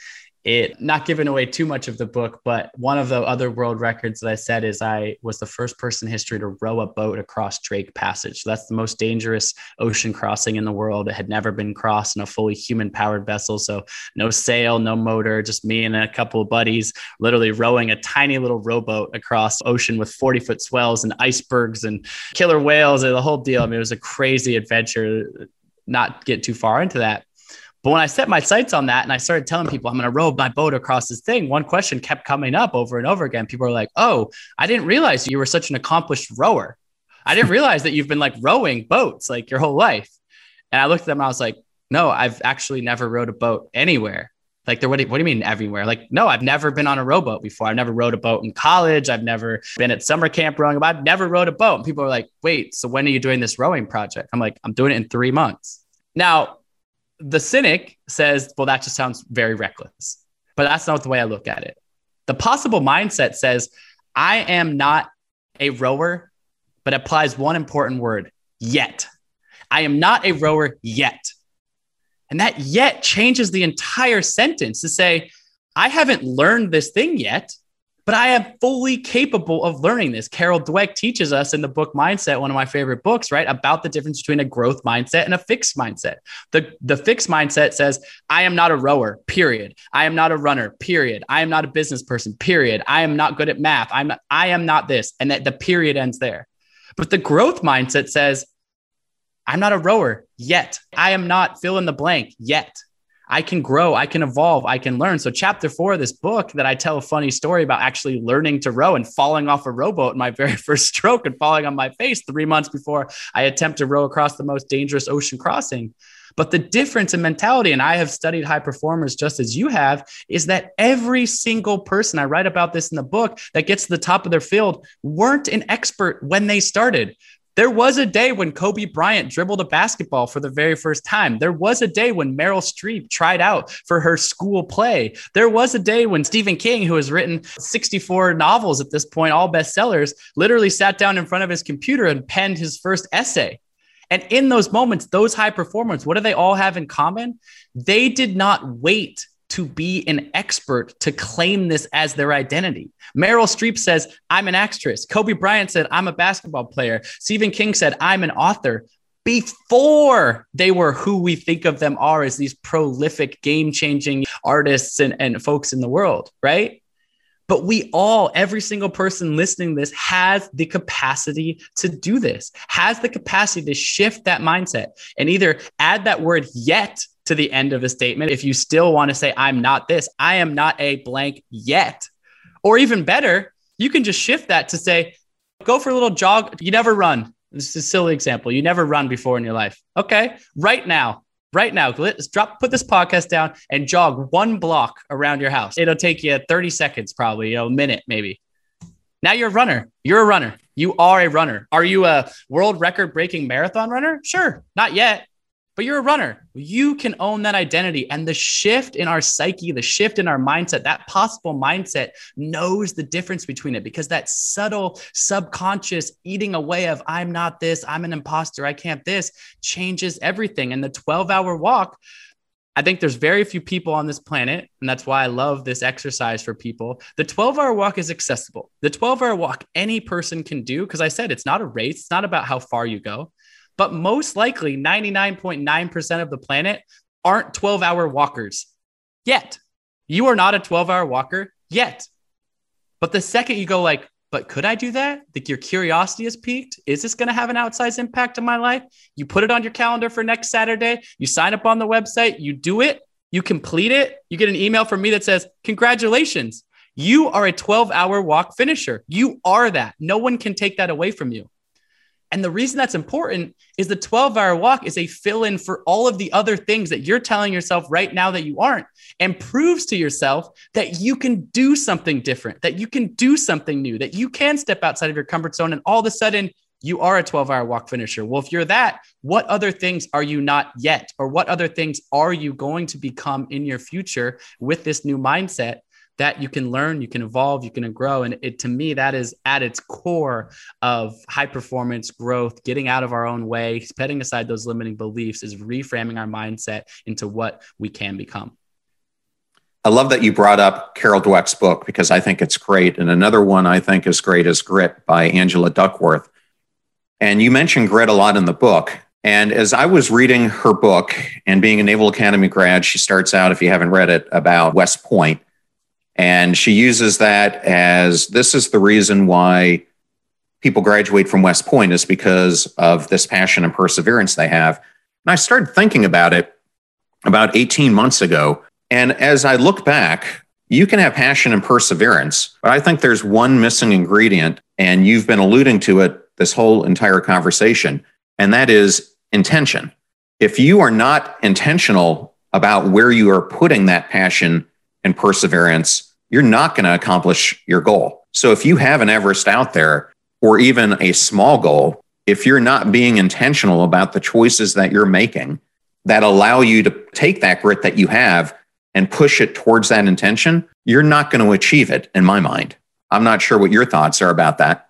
Speaker 2: It not giving away too much of the book but one of the other world records that i said is i was the first person in history to row a boat across drake passage. So that's the most dangerous ocean crossing in the world. It had never been crossed in a fully human powered vessel so no sail no motor just me and a couple of buddies literally rowing a tiny little rowboat across ocean with 40 foot swells and icebergs and killer whales and the whole deal. I mean it was a crazy adventure. Not get too far into that but when I set my sights on that and I started telling people I'm going to row my boat across this thing, one question kept coming up over and over again. People are like, "Oh, I didn't realize you were such an accomplished rower. I didn't realize that you've been like rowing boats like your whole life." And I looked at them I was like, "No, I've actually never rowed a boat anywhere." Like, what do, you, what do you mean everywhere? Like, no, I've never been on a rowboat before. I've never rowed a boat in college. I've never been at summer camp rowing. I've never rowed a boat. And people are like, wait, so when are you doing this rowing project? I'm like, I'm doing it in three months. Now, the cynic says, well, that just sounds very reckless. But that's not the way I look at it. The possible mindset says, I am not a rower, but applies one important word yet. I am not a rower yet. And that yet changes the entire sentence to say, I haven't learned this thing yet, but I am fully capable of learning this. Carol Dweck teaches us in the book Mindset, one of my favorite books, right, about the difference between a growth mindset and a fixed mindset. The, the fixed mindset says, I am not a rower, period. I am not a runner, period. I am not a business person, period. I am not good at math. I'm not, I am not this. And that the period ends there. But the growth mindset says, I'm not a rower yet. I am not fill in the blank yet. I can grow, I can evolve, I can learn. So, chapter four of this book that I tell a funny story about actually learning to row and falling off a rowboat in my very first stroke and falling on my face three months before I attempt to row across the most dangerous ocean crossing. But the difference in mentality, and I have studied high performers just as you have, is that every single person, I write about this in the book, that gets to the top of their field weren't an expert when they started. There was a day when Kobe Bryant dribbled a basketball for the very first time. There was a day when Meryl Streep tried out for her school play. There was a day when Stephen King, who has written 64 novels at this point, all bestsellers, literally sat down in front of his computer and penned his first essay. And in those moments, those high performers, what do they all have in common? They did not wait to be an expert to claim this as their identity. Meryl Streep says, I'm an actress. Kobe Bryant said, I'm a basketball player. Stephen King said, I'm an author. Before they were who we think of them are as these prolific, game changing artists and, and folks in the world, right? But we all, every single person listening this, has the capacity to do this, has the capacity to shift that mindset and either add that word yet to the end of a statement. If you still want to say, I'm not this, I am not a blank yet. Or even better, you can just shift that to say, go for a little jog. You never run. This is a silly example. You never run before in your life. Okay. Right now, right now, let's drop, put this podcast down and jog one block around your house. It'll take you 30 seconds, probably, you know, a minute, maybe. Now you're a runner. You're a runner. You are a runner. Are you a world record breaking marathon runner? Sure. Not yet but you're a runner. You can own that identity. And the shift in our psyche, the shift in our mindset, that possible mindset knows the difference between it because that subtle subconscious eating away of I'm not this, I'm an imposter, I can't this changes everything. And the 12 hour walk, I think there's very few people on this planet, and that's why I love this exercise for people. The 12 hour walk is accessible. The 12 hour walk any person can do because I said it's not a race, it's not about how far you go. But most likely, 99.9% of the planet aren't 12 hour walkers yet. You are not a 12 hour walker yet. But the second you go, like, but could I do that? Like your curiosity is piqued. Is this going to have an outsized impact on my life? You put it on your calendar for next Saturday. You sign up on the website. You do it. You complete it. You get an email from me that says, Congratulations. You are a 12 hour walk finisher. You are that. No one can take that away from you. And the reason that's important is the 12 hour walk is a fill in for all of the other things that you're telling yourself right now that you aren't, and proves to yourself that you can do something different, that you can do something new, that you can step outside of your comfort zone. And all of a sudden, you are a 12 hour walk finisher. Well, if you're that, what other things are you not yet? Or what other things are you going to become in your future with this new mindset that you can learn, you can evolve, you can grow. And it, to me, that is at its core of high performance growth, getting out of our own way, setting aside those limiting beliefs is reframing our mindset into what we can become.
Speaker 1: I love that you brought up Carol Dweck's book because I think it's great. And another one I think is great is Grit by Angela Duckworth. And you mentioned grit a lot in the book. And as I was reading her book and being a Naval Academy grad, she starts out, if you haven't read it, about West Point and she uses that as this is the reason why people graduate from West Point is because of this passion and perseverance they have. And I started thinking about it about 18 months ago. And as I look back, you can have passion and perseverance, but I think there's one missing ingredient, and you've been alluding to it this whole entire conversation, and that is intention. If you are not intentional about where you are putting that passion and perseverance, you're not going to accomplish your goal. So if you have an Everest out there or even a small goal, if you're not being intentional about the choices that you're making that allow you to take that grit that you have and push it towards that intention, you're not going to achieve it in my mind. I'm not sure what your thoughts are about that.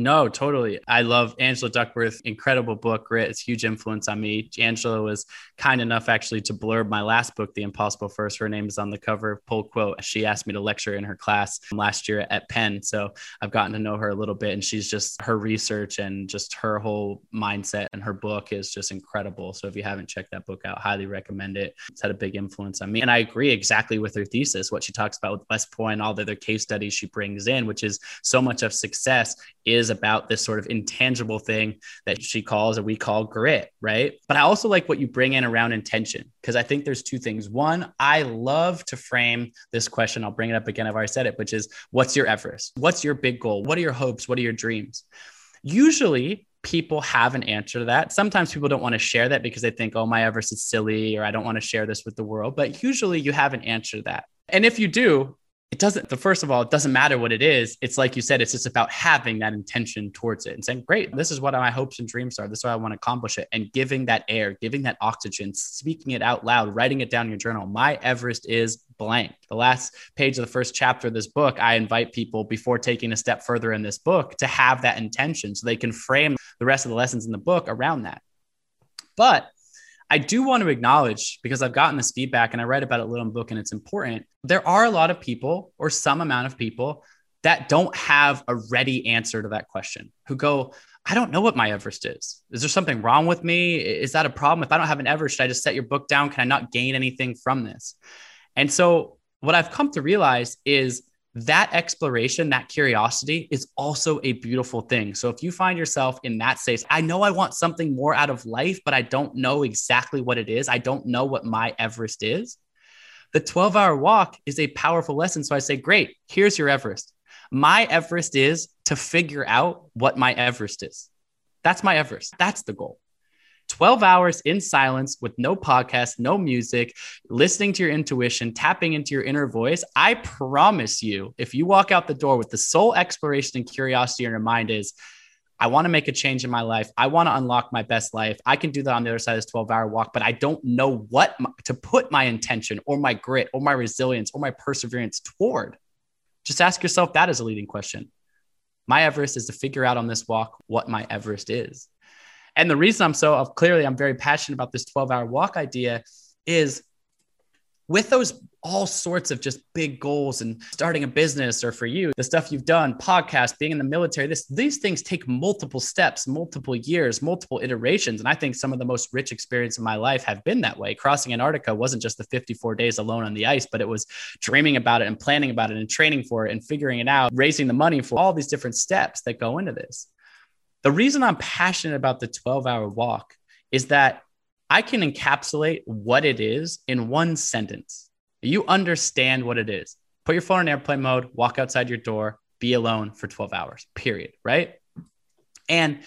Speaker 2: No, totally. I love Angela Duckworth, incredible book, Grit. It's huge influence on me. Angela was kind enough actually to blurb my last book, The Impossible First. Her name is on the cover, pull quote. She asked me to lecture in her class last year at Penn. So I've gotten to know her a little bit and she's just her research and just her whole mindset and her book is just incredible. So if you haven't checked that book out, highly recommend it. It's had a big influence on me. And I agree exactly with her thesis, what she talks about with West Point, all the other case studies she brings in, which is so much of success is about this sort of intangible thing that she calls or we call grit, right? But I also like what you bring in around intention because I think there's two things. One, I love to frame this question. I'll bring it up again. I've already said it, which is what's your Everest? What's your big goal? What are your hopes? What are your dreams? Usually, people have an answer to that. Sometimes people don't want to share that because they think, oh, my Everest is silly or I don't want to share this with the world. But usually you have an answer to that. And if you do, it doesn't the first of all it doesn't matter what it is. It's like you said it's just about having that intention towards it and saying great this is what my hopes and dreams are. This is what i want to accomplish it. And giving that air giving that oxygen speaking it out loud writing it down in your journal. My everest is blank. The last page of the first chapter of this book i invite people before taking a step further in this book to have that intention so they can frame the rest of the lessons in the book around that. But I do want to acknowledge because I've gotten this feedback and I write about it a little in the book and it's important. There are a lot of people or some amount of people that don't have a ready answer to that question who go, I don't know what my Everest is. Is there something wrong with me? Is that a problem? If I don't have an Everest, should I just set your book down? Can I not gain anything from this? And so, what I've come to realize is that exploration, that curiosity is also a beautiful thing. So if you find yourself in that space, I know I want something more out of life, but I don't know exactly what it is. I don't know what my Everest is. The 12 hour walk is a powerful lesson. So I say, great, here's your Everest. My Everest is to figure out what my Everest is. That's my Everest. That's the goal. 12 hours in silence with no podcast, no music, listening to your intuition, tapping into your inner voice. I promise you, if you walk out the door with the sole exploration and curiosity in your mind is, I want to make a change in my life. I want to unlock my best life. I can do that on the other side of this 12 hour walk, but I don't know what to put my intention or my grit or my resilience or my perseverance toward. Just ask yourself that as a leading question. My Everest is to figure out on this walk what my Everest is. And the reason I'm so clearly I'm very passionate about this 12 hour walk idea is with those all sorts of just big goals and starting a business or for you the stuff you've done podcast being in the military this these things take multiple steps multiple years multiple iterations. And i think some of the most rich experience in my life have been that way. Crossing antarctica wasn't just the 54 days alone on the ice but it was dreaming about it and planning about it and training for it and figuring it out raising the money for all these different steps that go into this the reason I'm passionate about the 12 hour walk is that I can encapsulate what it is in one sentence. You understand what it is. Put your phone in airplane mode, walk outside your door, be alone for 12 hours, period. Right. And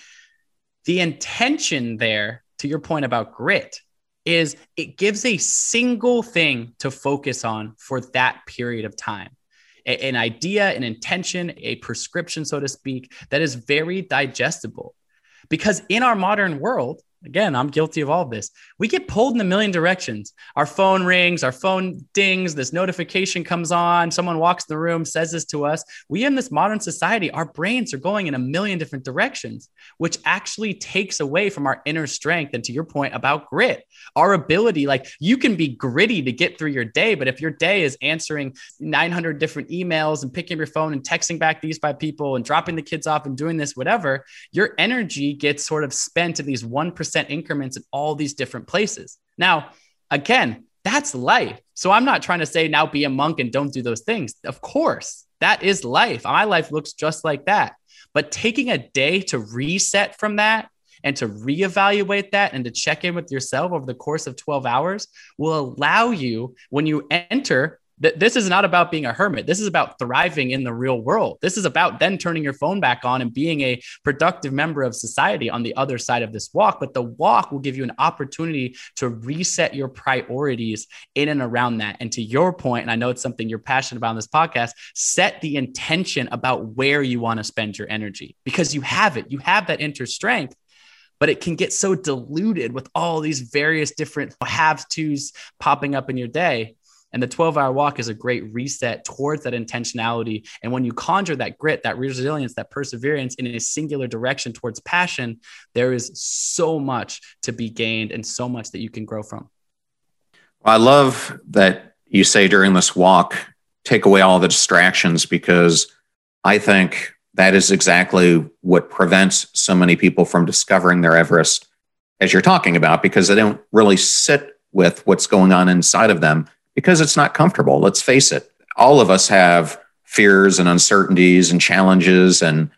Speaker 2: the intention there, to your point about grit, is it gives a single thing to focus on for that period of time an idea, an intention, a prescription, so to speak, that is very digestible. Because in our modern world, again, I'm guilty of all of this. We get pulled in a million directions. Our phone rings, our phone dings, this notification comes on, someone walks in the room, says this to us. We in this modern society, our brains are going in a million different directions, which actually takes away from our inner strength. And to your point about grit, our ability, like you can be gritty to get through your day, but if your day is answering 900 different emails and picking up your phone and texting back these five people and dropping the kids off and doing this, whatever, your energy gets sort of spent in these 1% increments in all these different places. Now, again, that's life. So I'm not trying to say now be a monk and don't do those things. Of course, that is life. My life looks just like that. But taking a day to reset from that and to reevaluate that and to check in with yourself over the course of 12 hours will allow you, when you enter this is not about being a hermit. This is about thriving in the real world. This is about then turning your phone back on and being a productive member of society on the other side of this walk. But the walk will give you an opportunity to reset your priorities in and around that. And to your point, and I know it's something you're passionate about in this podcast, set the intention about where you want to spend your energy because you have it. You have that inner strength but it can get so diluted with all these various different have tos popping up in your day And the 12 hour walk is a great reset towards that intentionality. And when you conjure that grit, that resilience, that perseverance in a singular direction towards passion, there is so much to be gained and so much that you can grow from.
Speaker 1: I love that you say during this walk, take away all the distractions because I think that is exactly what prevents so many people from discovering their Everest, as you're talking about, because they don't really sit with what's going on inside of them because it's not comfortable. Let's face it. All of us have fears and uncertainties and challenges and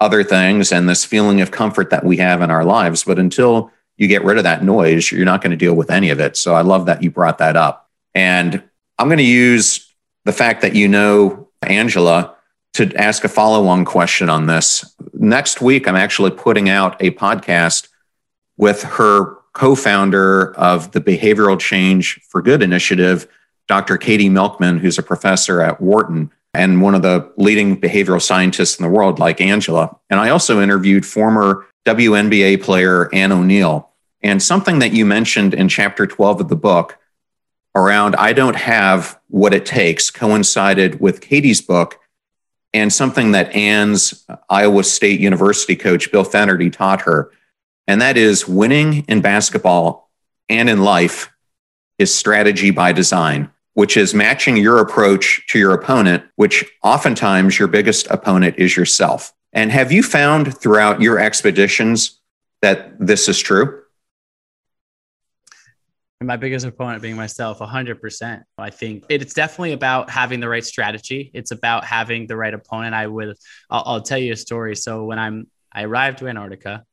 Speaker 1: other things and this feeling of comfort that we have in our lives. But until you get rid of that noise, you're not going to deal with any of it. So I love that you brought that up. And I'm going to use the fact that you know Angela to ask a follow on question on this. Next week, I'm actually putting out a podcast with her co founder of the Behavioral Change for Good initiative, Dr. Katie Milkman, who's a professor at Wharton and one of the leading behavioral scientists in the world, like Angela. And I also interviewed former WNBA player Ann O'Neill. And something that you mentioned in chapter 12 of the book around I don't have what it takes coincided with Katie's book and something that Ann's Iowa State University coach, Bill Fennelly, taught her. And that is winning in basketball and in life is strategy by design which is matching your approach to your opponent, which oftentimes your biggest opponent is yourself. And have you found throughout your expeditions that this is true?
Speaker 2: My biggest opponent being myself, 100%. I think it's definitely about having the right strategy. It's about having the right opponent. I will, I'll, I'll tell you a story. So when I'm, I arrived to Antarctica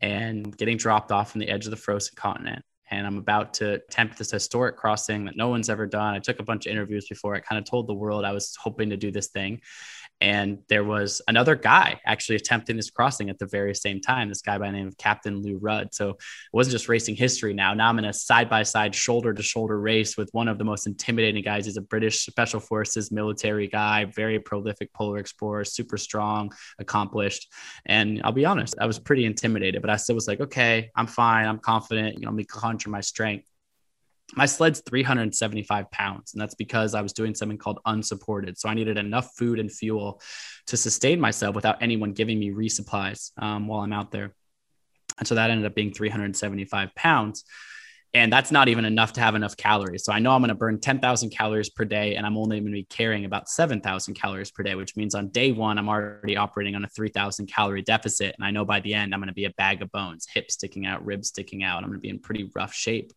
Speaker 2: and getting dropped off on the edge of the frozen continent, and I'm about to attempt this historic crossing that no one's ever done. I took a bunch of interviews before. I kind of told the world I was hoping to do this thing. And there was another guy actually attempting this crossing at the very same time. This guy by the name of Captain Lou Rudd. So it wasn't just racing history now. Now I'm in a side by side, shoulder to shoulder race with one of the most intimidating guys. He's a British Special Forces military guy, very prolific polar explorer, super strong, accomplished. And I'll be honest, I was pretty intimidated, but I still was like, okay, I'm fine. I'm confident. You know, let me conjure my strength my sled's 375 pounds and that's because i was doing something called unsupported. So i needed enough food and fuel to sustain myself without anyone giving me resupplies um, while i'm out there. And so that ended up being 375 pounds and that's not even enough to have enough calories. So i know i'm going to burn 10000 calories per day and i'm only going to be carrying about 7000 calories per day which means on day one i'm already operating on a 3000 calorie deficit. And i know by the end i'm going to be a bag of bones hips sticking out ribs sticking out. I'm going to be in pretty rough shape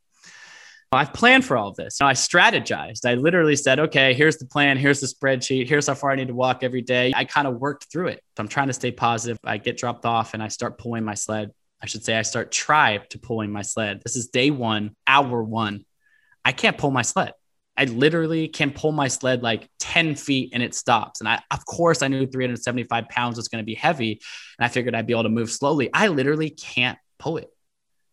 Speaker 2: I've planned for all of this. I strategized. I literally said, okay, here's the plan. Here's the spreadsheet. Here's how far I need to walk every day. I kind of worked through it. I'm trying to stay positive. I get dropped off and I start pulling my sled. I should say I start try to pulling my sled. This is day one, hour one. I can't pull my sled. I literally can pull my sled like 10 feet and it stops. And I, of course, I knew 375 pounds was going to be heavy. And I figured I'd be able to move slowly. I literally can't pull it.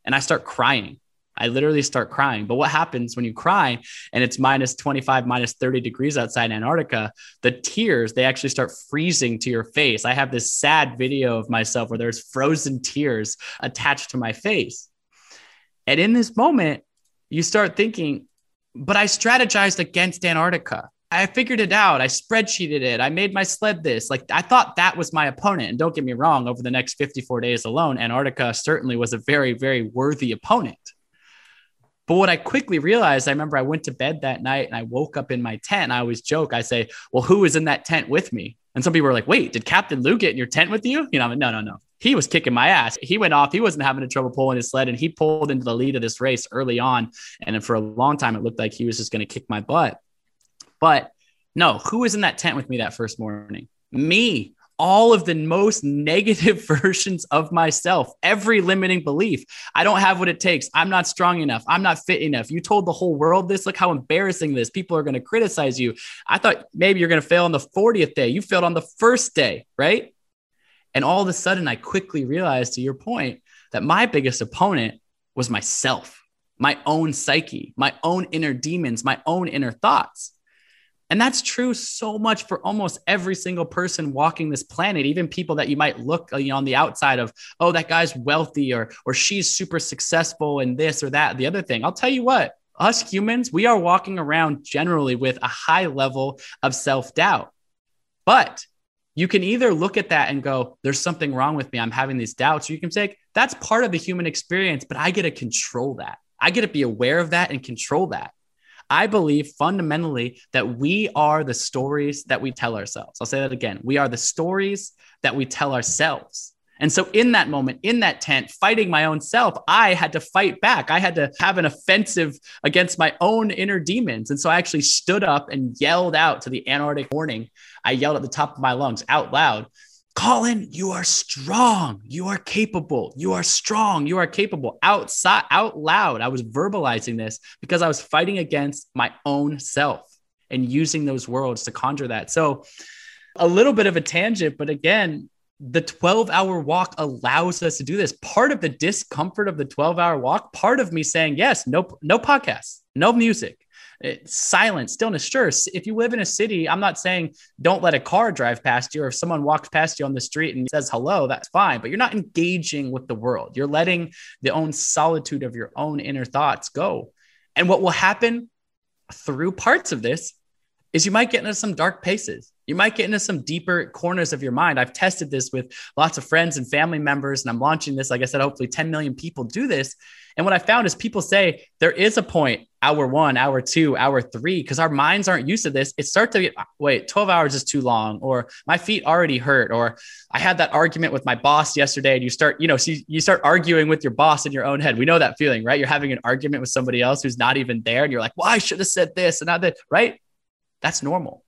Speaker 2: And I start crying. I literally start crying. But what happens when you cry and it's minus 25, minus 30 degrees outside Antarctica? The tears, they actually start freezing to your face. I have this sad video of myself where there's frozen tears attached to my face. And in this moment, you start thinking, but I strategized against Antarctica. I figured it out. I spreadsheeted it. I made my sled this. Like I thought that was my opponent. And don't get me wrong, over the next 54 days alone, Antarctica certainly was a very, very worthy opponent. But what I quickly realized, I remember I went to bed that night and I woke up in my tent. And I always joke, I say, Well, who was in that tent with me? And some people were like, Wait, did Captain Lou get in your tent with you? You know, I'm like, no, no, no. He was kicking my ass. He went off. He wasn't having a trouble pulling his sled and he pulled into the lead of this race early on. And then for a long time, it looked like he was just going to kick my butt. But no, who was in that tent with me that first morning? Me all of the most negative versions of myself, every limiting belief. I don't have what it takes. I'm not strong enough. I'm not fit enough. You told the whole world this. Look how embarrassing this. People are going to criticize you. I thought maybe you're going to fail on the 40th day. You failed on the first day, right? And all of a sudden, I quickly realized, to your point, that my biggest opponent was myself, my own psyche, my own inner demons, my own inner thoughts. And that's true so much for almost every single person walking this planet, even people that you might look uh, you know, on the outside of, oh, that guy's wealthy or or she's super successful in this or that. The other thing, I'll tell you what, Us humans, we are walking around generally with a high level of self doubt. But you can either look at that and go, there's something wrong with me. I'm having these doubts. Or you can say, that's part of the human experience, but I get to control that. I get to be aware of that and control that. I believe fundamentally that we are the stories that we tell ourselves. I'll say that again. We are the stories that we tell ourselves. And so, in that moment, in that tent, fighting my own self, I had to fight back. I had to have an offensive against my own inner demons. And so, I actually stood up and yelled out to the Antarctic warning. I yelled at the top of my lungs out loud Colin, you are strong. You are capable. You are strong. You are capable. Outside, out loud, I was verbalizing this because I was fighting against my own self and using those words to conjure that. So, a little bit of a tangent, but again, the 12 hour walk allows us to do this. Part of the discomfort of the 12 hour walk, part of me saying, yes, no, no podcasts, no music, silence, stillness. Sure. If you live in a city, I'm not saying don't let a car drive past you or if someone walks past you on the street and says hello, that's fine, but you're not engaging with the world. You're letting the own solitude of your own inner thoughts go. And what will happen through parts of this is you might get into some dark places. You might get into some deeper corners of your mind. I've tested this with lots of friends and family members, and I'm launching this. Like I said, hopefully 10 million people do this. And what I found is people say there is a point, hour one, hour two, hour three, because our minds aren't used to this. It starts to get, wait, 12 hours is too long, or my feet already hurt, or I had that argument with my boss yesterday. And you start, you know, so you start arguing with your boss in your own head. We know that feeling, right? You're having an argument with somebody else who's not even there. And you're like, well, I should have said this and not that, right? That's normal.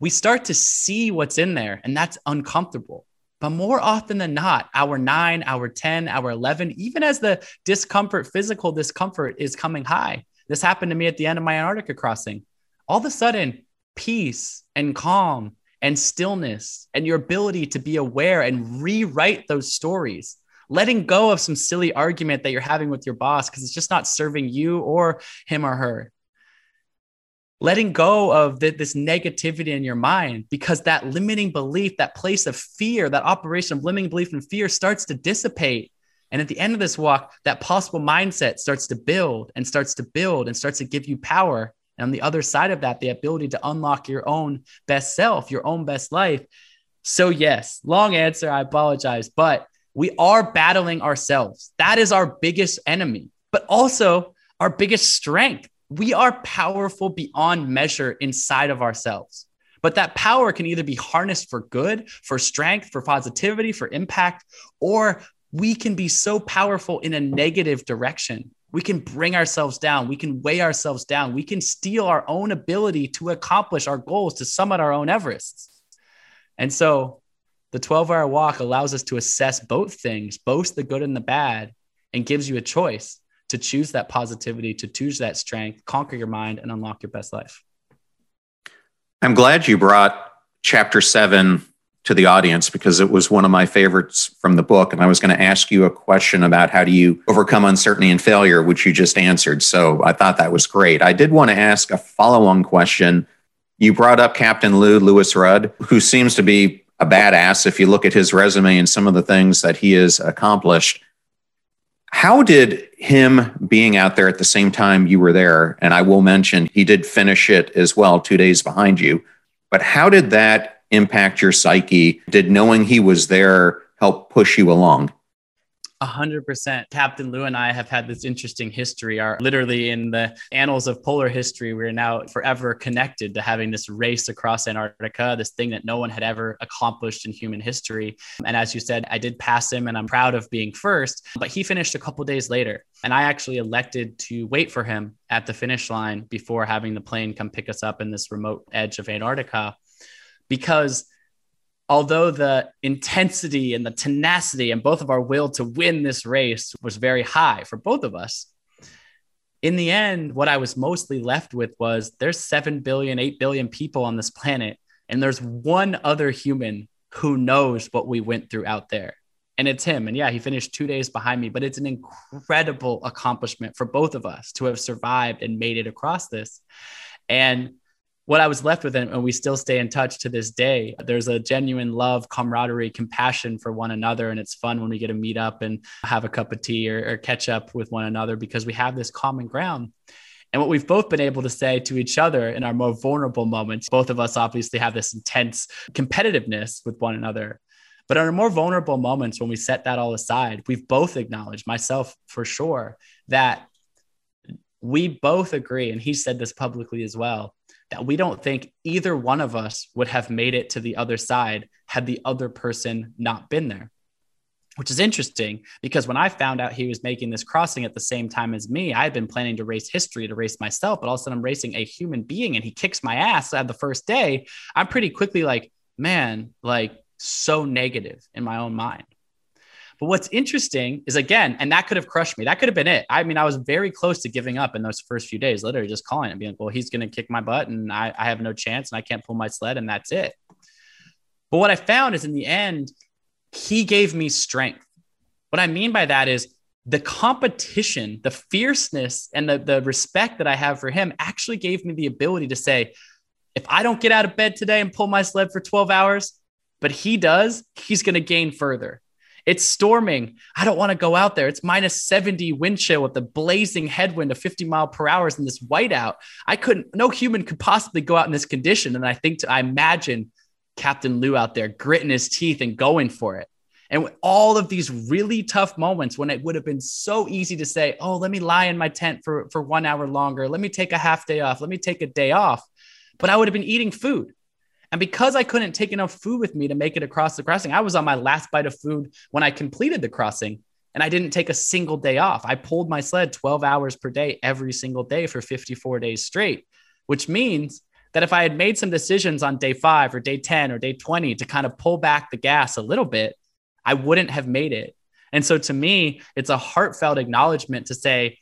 Speaker 2: We start to see what's in there, and that's uncomfortable. But more often than not, hour nine, hour 10, hour 11, even as the discomfort, physical discomfort is coming high. This happened to me at the end of my Antarctica crossing. All of a sudden, peace and calm and stillness and your ability to be aware and rewrite those stories, letting go of some silly argument that you're having with your boss because it's just not serving you or him or her letting go of the, this negativity in your mind because that limiting belief, that place of fear, that operation of limiting belief and fear starts to dissipate. And at the end of this walk, that possible mindset starts to build and starts to build and starts to give you power. And on the other side of that, the ability to unlock your own best self, your own best life. So, yes, long answer. I apologize, but we are battling ourselves. That is our biggest enemy, but also our biggest strength we are powerful beyond measure inside of ourselves. But that power can either be harnessed for good, for strength, for positivity, for impact, or we can be so powerful in a negative direction. We can bring ourselves down. We can weigh ourselves down. We can steal our own ability to accomplish our goals, to summit our own Everests. And so the 12 hour walk allows us to assess both things, both the good and the bad, and gives you a choice to choose that positivity, to choose that strength, conquer your mind, and unlock your best life.
Speaker 1: I'm glad you brought chapter seven to the audience because it was one of my favorites from the book. And I was going to ask you a question about how do you overcome uncertainty and failure, which you just answered. So I thought that was great. I did want to ask a follow on question. You brought up Captain Lou, Louis Rudd, who seems to be a badass if you look at his resume and some of the things that he has accomplished. How did him being out there at the same time you were there, and I will mention he did finish it as well, two days behind you, but how did that impact your psyche? Did knowing he was there help push you along?
Speaker 2: A hundred percent. Captain Lou and I have had this interesting history. Are literally in the annals of polar history. We're now forever connected to having this race across Antarctica, this thing that no one had ever accomplished in human history. And as you said, I did pass him, and I'm proud of being first. But he finished a couple days later, and I actually elected to wait for him at the finish line before having the plane come pick us up in this remote edge of Antarctica, because although the intensity and the tenacity and both of our will to win this race was very high for both of us, in the end, what I was mostly left with was there's 7 billion, 8 billion people on this planet, and there's one other human who knows what we went through out there. And it's him. And yeah, he finished two days behind me, but it's an incredible accomplishment for both of us to have survived and made it across this. And what I was left with, and we still stay in touch to this day, there's a genuine love, camaraderie, compassion for one another. And it's fun when we get to meet up and have a cup of tea or, or catch up with one another because we have this common ground. And what we've both been able to say to each other in our more vulnerable moments, both of us obviously have this intense competitiveness with one another. But in our more vulnerable moments, when we set that all aside, we've both acknowledged, myself for sure, that we both agree, and he said this publicly as well, that we don't think either one of us would have made it to the other side had the other person not been there. Which is interesting because when I found out he was making this crossing at the same time as me, I had been planning to race history to race myself, but all of a sudden I'm racing a human being and he kicks my ass at the first day. I'm pretty quickly like, man, like so negative in my own mind. But what's interesting is again, and that could have crushed me. That could have been it. I mean, I was very close to giving up in those first few days, literally just calling and being like, well, he's going to kick my butt and I, I have no chance and I can't pull my sled and that's it. But what I found is in the end, he gave me strength. What I mean by that is the competition, the fierceness, and the, the respect that I have for him actually gave me the ability to say, if I don't get out of bed today and pull my sled for 12 hours, but he does, he's going to gain further. It's storming. I don't want to go out there. It's minus 70 wind chill with the blazing headwind of 50 mile per hour in this whiteout. I couldn't, no human could possibly go out in this condition. And I think, to, I imagine Captain Lou out there gritting his teeth and going for it. And all of these really tough moments when it would have been so easy to say, oh, let me lie in my tent for, for one hour longer. Let me take a half day off. Let me take a day off. But I would have been eating food. And because I couldn't take enough food with me to make it across the crossing, I was on my last bite of food when I completed the crossing and I didn't take a single day off. I pulled my sled 12 hours per day every single day for 54 days straight, which means that if I had made some decisions on day five or day 10 or day 20 to kind of pull back the gas a little bit, I wouldn't have made it. And so to me, it's a heartfelt acknowledgement to say,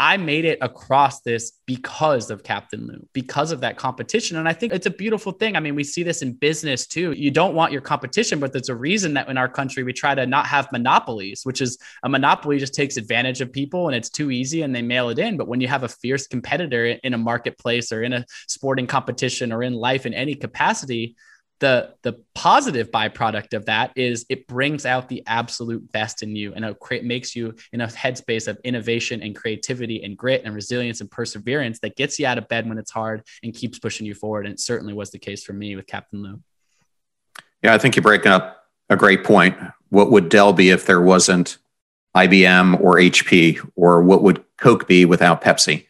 Speaker 2: I made it across this because of Captain Lou, because of that competition. And I think it's a beautiful thing. I mean, we see this in business too. You don't want your competition, but there's a reason that in our country we try to not have monopolies, which is a monopoly just takes advantage of people and it's too easy and they mail it in. But when you have a fierce competitor in a marketplace or in a sporting competition or in life in any capacity, the the positive byproduct of that is it brings out the absolute best in you and it create, makes you in a headspace of innovation and creativity and grit and resilience and perseverance that gets you out of bed when it's hard and keeps pushing you forward. And it certainly was the case for me with captain lou.
Speaker 1: Yeah i think you're breaking up a great point. What would dell be if there wasn't ibm or hp or what would coke be without pepsi?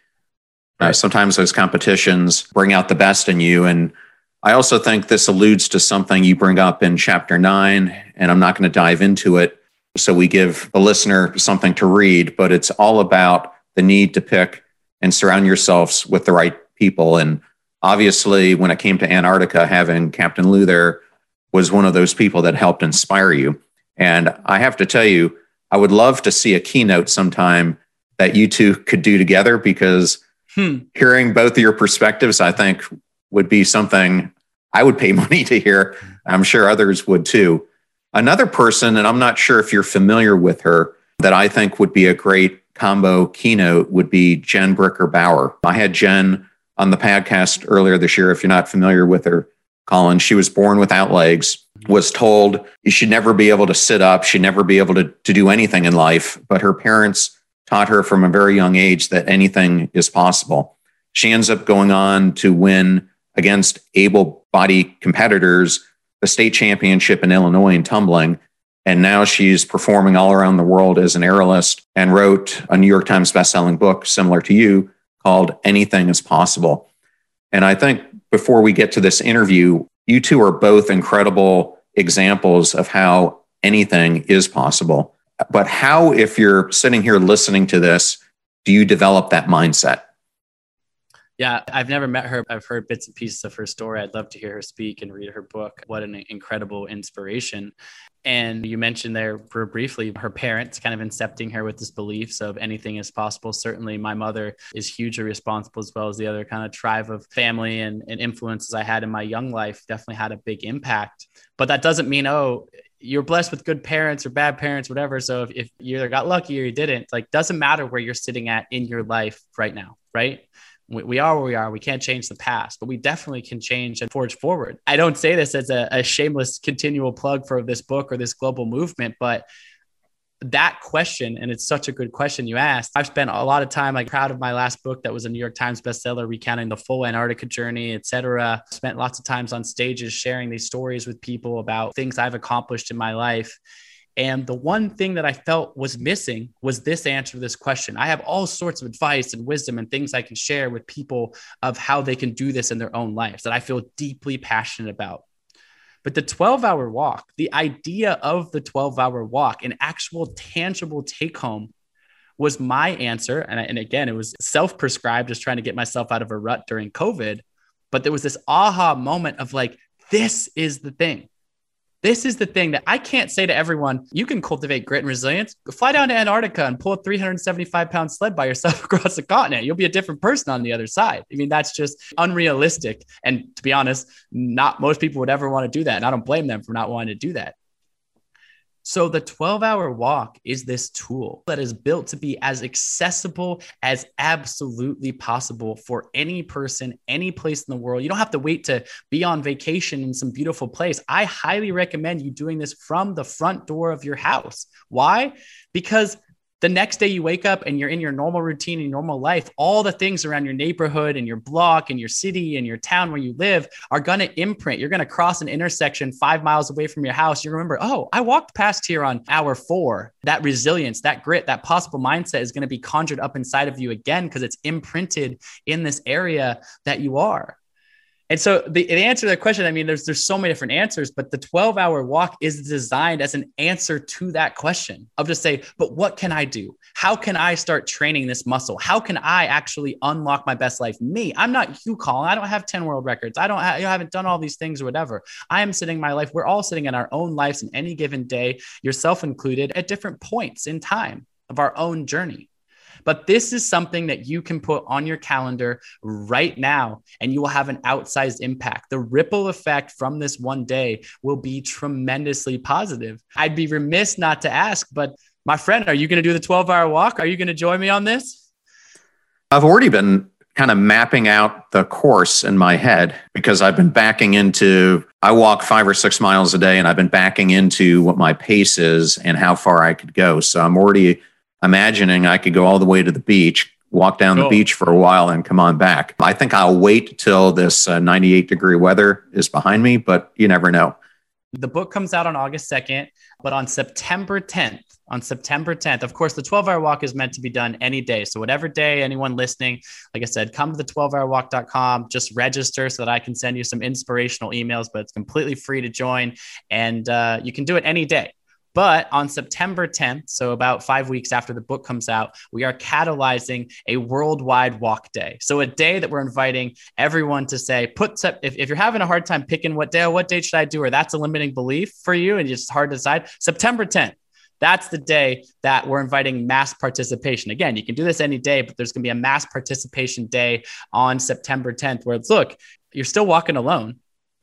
Speaker 1: Uh, right. uh, sometimes those competitions bring out the best in you and I also think this alludes to something you bring up in chapter nine, and I'm not going to dive into it. So we give the listener something to read, but it's all about the need to pick and surround yourselves with the right people. And obviously, when it came to Antarctica, having Captain Lou there was one of those people that helped inspire you. And I have to tell you, I would love to see a keynote sometime that you two could do together because hmm. hearing both of your perspectives, I think would be something I would pay money to hear. I'm sure others would too. Another person, and I'm not sure if you're familiar with her, that I think would be a great combo keynote would be Jen Bricker Bauer. I had Jen on the podcast earlier this year. If you're not familiar with her, Colin, she was born without legs, was told you should never be able to sit up, she'd never be able to, to do anything in life. But her parents taught her from a very young age that anything is possible. She ends up going on to win against able bodied competitors the state championship in Illinois in tumbling. And now she's performing all around the world as an aerialist and wrote a New York Times bestselling book similar to you called Anything is Possible. And I think before we get to this interview, you two are both incredible examples of how anything is possible. But how, if you're sitting here listening to this, do you develop that mindset?
Speaker 2: Yeah, I've never met her. I've heard bits and pieces of her story. I'd love to hear her speak and read her book. What an incredible inspiration. And you mentioned there briefly her parents kind of incepting her with this beliefs of anything is possible. Certainly, my mother is hugely responsible, as well as the other kind of tribe of family and, and influences I had in my young life definitely had a big impact. But that doesn't mean, oh, you're blessed with good parents or bad parents, whatever. So if, if you either got lucky or you didn't, like doesn't matter where you're sitting at in your life right now, right? We, we are where we are. We can't change the past, but we definitely can change and forge forward. I don't say this as a, a shameless continual plug for this book or this global movement, but that question and it's such a good question you asked i've spent a lot of time like proud of my last book that was a new york times bestseller recounting the full antarctica journey etc spent lots of times on stages sharing these stories with people about things i've accomplished in my life and the one thing that I felt was missing was this answer to this question. I have all sorts of advice and wisdom and things I can share with people of how they can do this in their own lives that I feel deeply passionate about. But the 12 hour walk, the idea of the 12 hour walk, an actual tangible take home was my answer. And, and again, it was self prescribed, just trying to get myself out of a rut during COVID. But there was this aha moment of like, this is the thing. This is the thing that I can't say to everyone, you can cultivate grit and resilience. Fly down to Antarctica and pull a 375 pound sled by yourself across the continent. You'll be a different person on the other side. I mean, that's just unrealistic. And to be honest, not most people would ever want to do that. And I don't blame them for not wanting to do that. So the 12 hour walk is this tool that is built to be as accessible as absolutely possible for any person, any place in the world. You don't have to wait to be on vacation in some beautiful place. I highly recommend you doing this from the front door of your house. Why? Because the next day you wake up and you're in your normal routine and normal life, all the things around your neighborhood and your block and your city and your town where you live are going to imprint. You're going to cross an intersection five miles away from your house. You remember, oh, I walked past here on hour four. That resilience, that grit, that possible mindset is going to be conjured up inside of you again because it's imprinted in this area that you are. And so the, the answer to that question, I mean, there's there's so many different answers, but the 12 hour walk is designed as an answer to that question of just say, but what can I do? How can I start training this muscle? How can I actually unlock my best life? Me, I'm not you, Colin. I don't have 10 world records. I don't have, I haven't done all these things or whatever. I am sitting my life. We're all sitting in our own lives in any given day, yourself included, at different points in time of our own journey. But this is something that you can put on your calendar right now, and you will have an outsized impact. The ripple effect from this one day will be tremendously positive. I'd be remiss not to ask, but my friend, are you going to do the 12 hour walk? Are you going to join me on this?
Speaker 1: I've already been kind of mapping out the course in my head because I've been backing into, I walk five or six miles a day and I've been backing into what my pace is and how far I could go. So I'm already imagining I could go all the way to the beach, walk down cool. the beach for a while, and come on back. I think I'll wait till this uh, 98 degree weather is behind me, but you never know.
Speaker 2: The book comes out on August 2nd, but on September 10th, on September 10th, of course, the 12 hour walk is meant to be done any day. So, whatever day anyone listening, like I said, come to the 12hourwalk.com, just register so that I can send you some inspirational emails, but it's completely free to join. And uh, you can do it any day. But on September 10th, so about five weeks after the book comes out, we are catalyzing a worldwide walk day. So a day that we're inviting everyone to say, put if, if you're having a hard time picking what day, what date should I do, or that's a limiting belief for you and it's hard to decide, September 10th. That's the day that we're inviting mass participation. Again, you can do this any day, but there's going to be a mass participation day on September 10th where it's look, you're still walking alone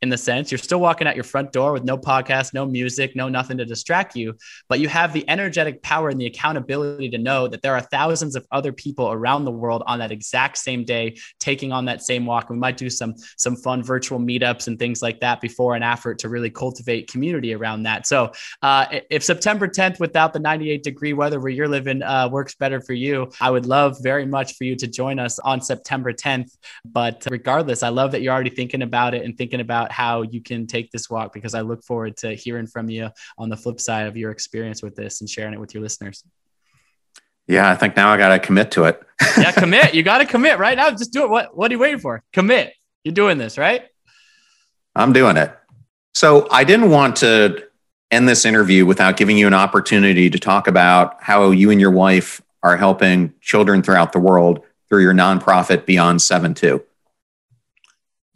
Speaker 2: in the sense you're still walking out your front door with no podcast, no music, no nothing to distract you, but you have the energetic power and the accountability to know that there are thousands of other people around the world on that exact same day taking on that same walk. We might do some some fun virtual meetups and things like that before and after to really cultivate community around that. So uh, if September 10th without the 98 degree weather where you're living uh, works better for you, I would love very much for you to join us on September 10th. But regardless, I love that you're already thinking about it and thinking about how you can take this walk because I look forward to hearing from you on the flip side of your experience with this and sharing it with your listeners.
Speaker 1: Yeah, I think now I got to commit to it.
Speaker 2: yeah, commit. You got to commit right now. Just do it. What What are you waiting for? Commit. You're doing this, right?
Speaker 1: I'm doing it. So I didn't want to end this interview without giving you an opportunity to talk about how you and your wife are helping children throughout the world through your nonprofit Beyond 7 2.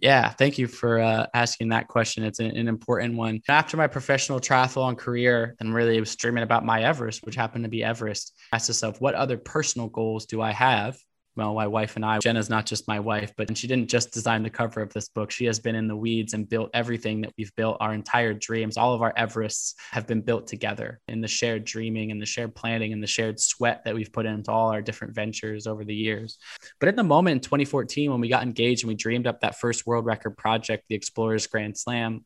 Speaker 2: Yeah, thank you for uh, asking that question. It's an, an, important one. After my professional triathlon career and really was dreaming about my Everest, which happened to be Everest, I asked myself, what other personal goals do I have well, my wife and I, Jenna's not just my wife, but she didn't just design the cover of this book. She has been in the weeds and built everything that we've built. Our entire dreams, all of our Everests have been built together in the shared dreaming and the shared planning and the shared sweat that we've put into all our different ventures over the years. But at the moment in 2014, when we got engaged and we dreamed up that first world record project, the Explorers Grand Slam,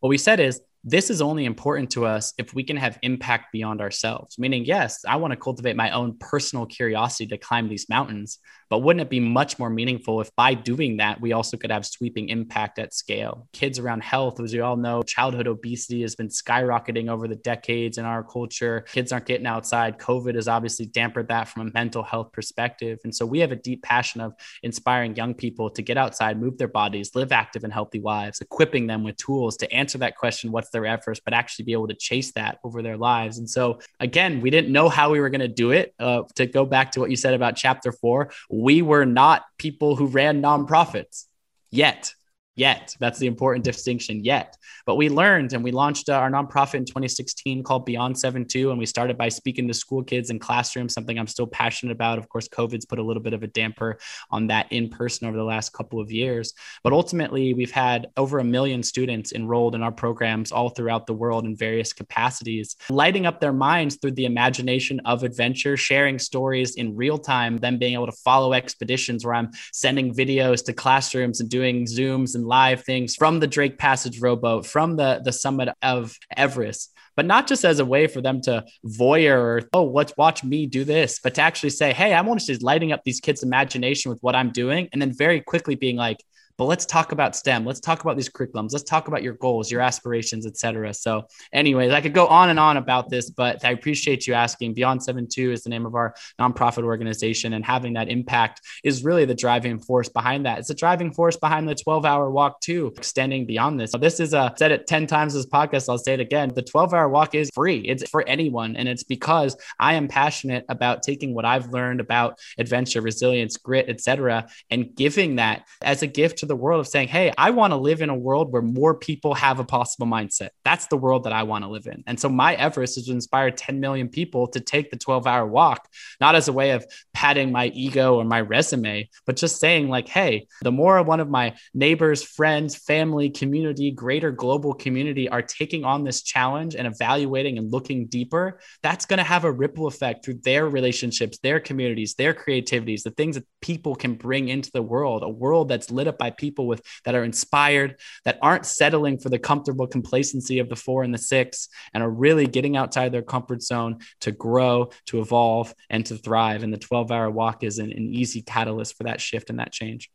Speaker 2: what we said is this is only important to us if we can have impact beyond ourselves. Meaning, yes, I want to cultivate my own personal curiosity to climb these mountains, but wouldn't it be much more meaningful if by doing that, we also could have sweeping impact at scale? Kids around health, as we all know, childhood obesity has been skyrocketing over the decades in our culture. Kids aren't getting outside. COVID has obviously dampened that from a mental health perspective. And so we have a deep passion of inspiring young people to get outside, move their bodies, live active and healthy lives, equipping them with tools to answer that question what's their efforts, but actually be able to chase that over their lives. And so, again, we didn't know how we were going to do it. Uh, to go back to what you said about chapter four, we were not people who ran nonprofits yet yet. That's the important distinction yet. But we learned and we launched uh, our nonprofit in 2016 called Beyond 72. And we started by speaking to school kids in classrooms, something I'm still passionate about. Of course, COVID's put a little bit of a damper on that in person over the last couple of years. But ultimately, we've had over a million students enrolled in our programs all throughout the world in various capacities, lighting up their minds through the imagination of adventure, sharing stories in real time, then being able to follow expeditions where I'm sending videos to classrooms and doing Zooms and live things from the Drake Passage rowboat, from the, the summit of Everest, but not just as a way for them to voyeur or, oh, let's watch me do this, but to actually say, hey, I'm to just lighting up these kids' imagination with what I'm doing. And then very quickly being like, but let's talk about STEM. Let's talk about these curriculums. Let's talk about your goals, your aspirations, etc. So, anyways, I could go on and on about this, but I appreciate you asking. Beyond 72 is the name of our nonprofit organization, and having that impact is really the driving force behind that. It's a driving force behind the 12 hour walk, too, extending beyond this. So this is a said it 10 times this podcast. I'll say it again. The 12 hour walk is free, it's for anyone. And it's because I am passionate about taking what I've learned about adventure, resilience, grit, etc., and giving that as a gift to the world of saying, Hey, I want to live in a world where more people have a possible mindset. That's the world that I want to live in. And so my Everest is to inspire 10 million people to take the 12 hour walk, not as a way of padding my ego or my resume, but just saying, like, Hey, the more one of my neighbors, friends, family, community, greater global community are taking on this challenge and evaluating and looking deeper, that's going to have a ripple effect through their relationships, their communities, their creativities, the things that people can bring into the world, a world that's lit up by people with that are inspired, that aren't settling for the comfortable complacency of the four and the six, and are really getting outside their comfort zone to grow, to evolve, and to thrive. And the 12 hour walk is an, an easy catalyst for that shift and that change.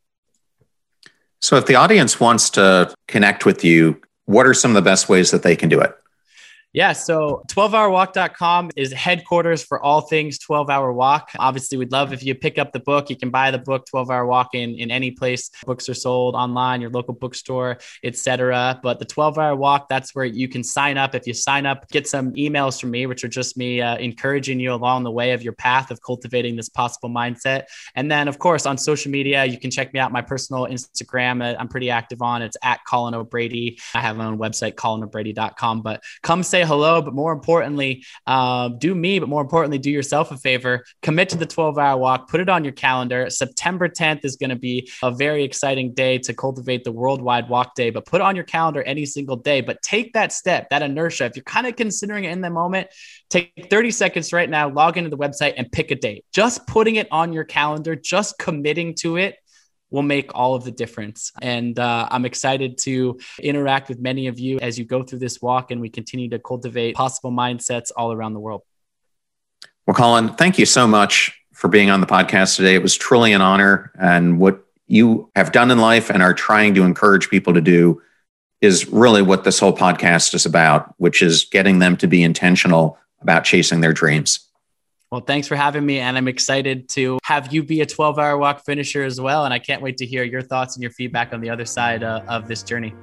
Speaker 1: So, if the audience wants to connect with you, what are some of the best ways that they can do it?
Speaker 2: Yeah. So 12hourwalk.com is headquarters for all things 12 hour walk. Obviously, we'd love if you pick up the book. You can buy the book 12 hour walk in, in any place books are sold online, your local bookstore, etc. But the 12 hour walk, that's where you can sign up. If you sign up, get some emails from me, which are just me uh, encouraging you along the way of your path of cultivating this possible mindset. And then, of course, on social media, you can check me out. My personal Instagram, uh, I'm pretty active on. It's at Colin O'Brady. I have my own website, colinobrady.com. But come say hello, but more importantly, um, do me, but more importantly, do yourself a favor. Commit to the 12 hour walk, put it on your calendar. September 10th is going to be a very exciting day to cultivate the worldwide walk day, but put it on your calendar any single day. But take that step, that inertia. If you're kind of considering it in the moment, take 30 seconds right now, log into the website and pick a date. Just putting it on your calendar, just committing to it will make all of the difference. And uh, I'm excited to interact with many of you as you go through this walk and we continue to cultivate possible mindsets all around the world.
Speaker 1: Well, Colin, thank you so much for being on the podcast today. It was truly an honor. And what you have done in life and are trying to encourage people to do is really what this whole podcast is about, which is getting them to be intentional about chasing their dreams.
Speaker 2: Well, thanks for having me. And I'm excited to have you be a 12 hour walk finisher as well. And I can't wait to hear your thoughts and your feedback on the other side uh, of this journey.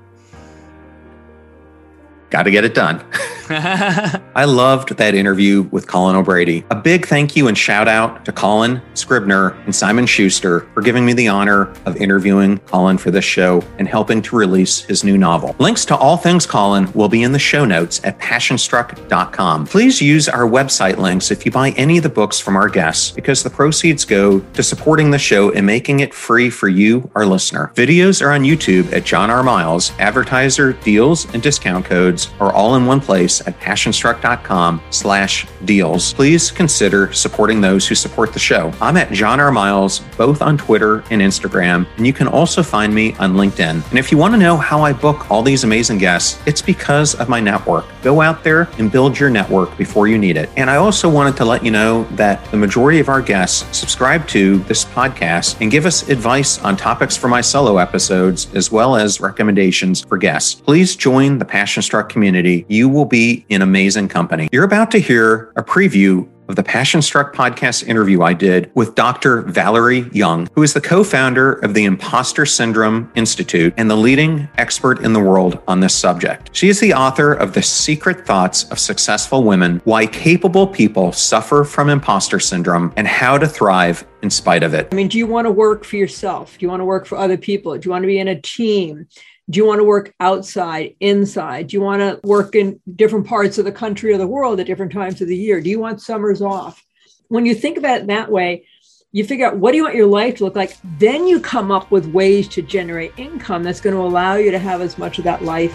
Speaker 1: Got to get it done. I loved that interview with Colin O'Brady. A big thank you and shout out to Colin Scribner and Simon Schuster for giving me the honor of interviewing Colin for this show and helping to release his new novel. Links to all things Colin will be in the show notes at passionstruck.com. Please use our website links if you buy any of the books from our guests because the proceeds go to supporting the show and making it free for you, our listener. Videos are on YouTube at John R. Miles. Advertiser deals and discount codes are all in one place at passionstruck.com slash deals. Please consider supporting those who support the show. I'm at John R. Miles, both on Twitter and Instagram, and you can also find me on LinkedIn. And if you want to know how I book all these amazing guests, it's because of my network. Go out there and build your network before you need it. And I also wanted to let you know that the majority of our guests subscribe to this podcast and give us advice on topics for my solo episodes, as well as recommendations for guests. Please join the Passion Struck community. You will be in amazing company. You're about to hear a preview of the Passion Struck podcast interview I did with Dr. Valerie Young, who is the co founder of the Imposter Syndrome Institute and the leading expert in the world on this subject. She is the author of The Secret Thoughts of Successful Women Why Capable People Suffer from Imposter Syndrome and How to Thrive in Spite of It.
Speaker 3: I mean, do you want to work for yourself? Do you want to work for other people? Do you want to be in a team? Do you want to work outside, inside? Do you want to work in different parts of the country or the world at different times of the year? Do you want summers off? When you think about it that way, you figure out what do you want your life to look like. Then you come up with ways to generate income that's going to allow you to have as much of that life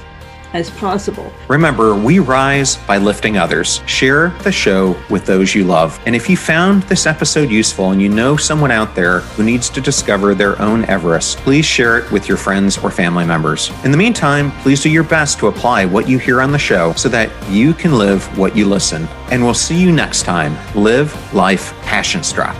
Speaker 3: as possible.
Speaker 1: Remember, we rise by lifting others. Share the show with those you love. And if you found this episode useful and you know someone out there who needs to discover their own Everest, please share it with your friends or family members. In the meantime, please do your best to apply what you hear on the show so that you can live what you listen. And we'll see you next time. Live life passion struck.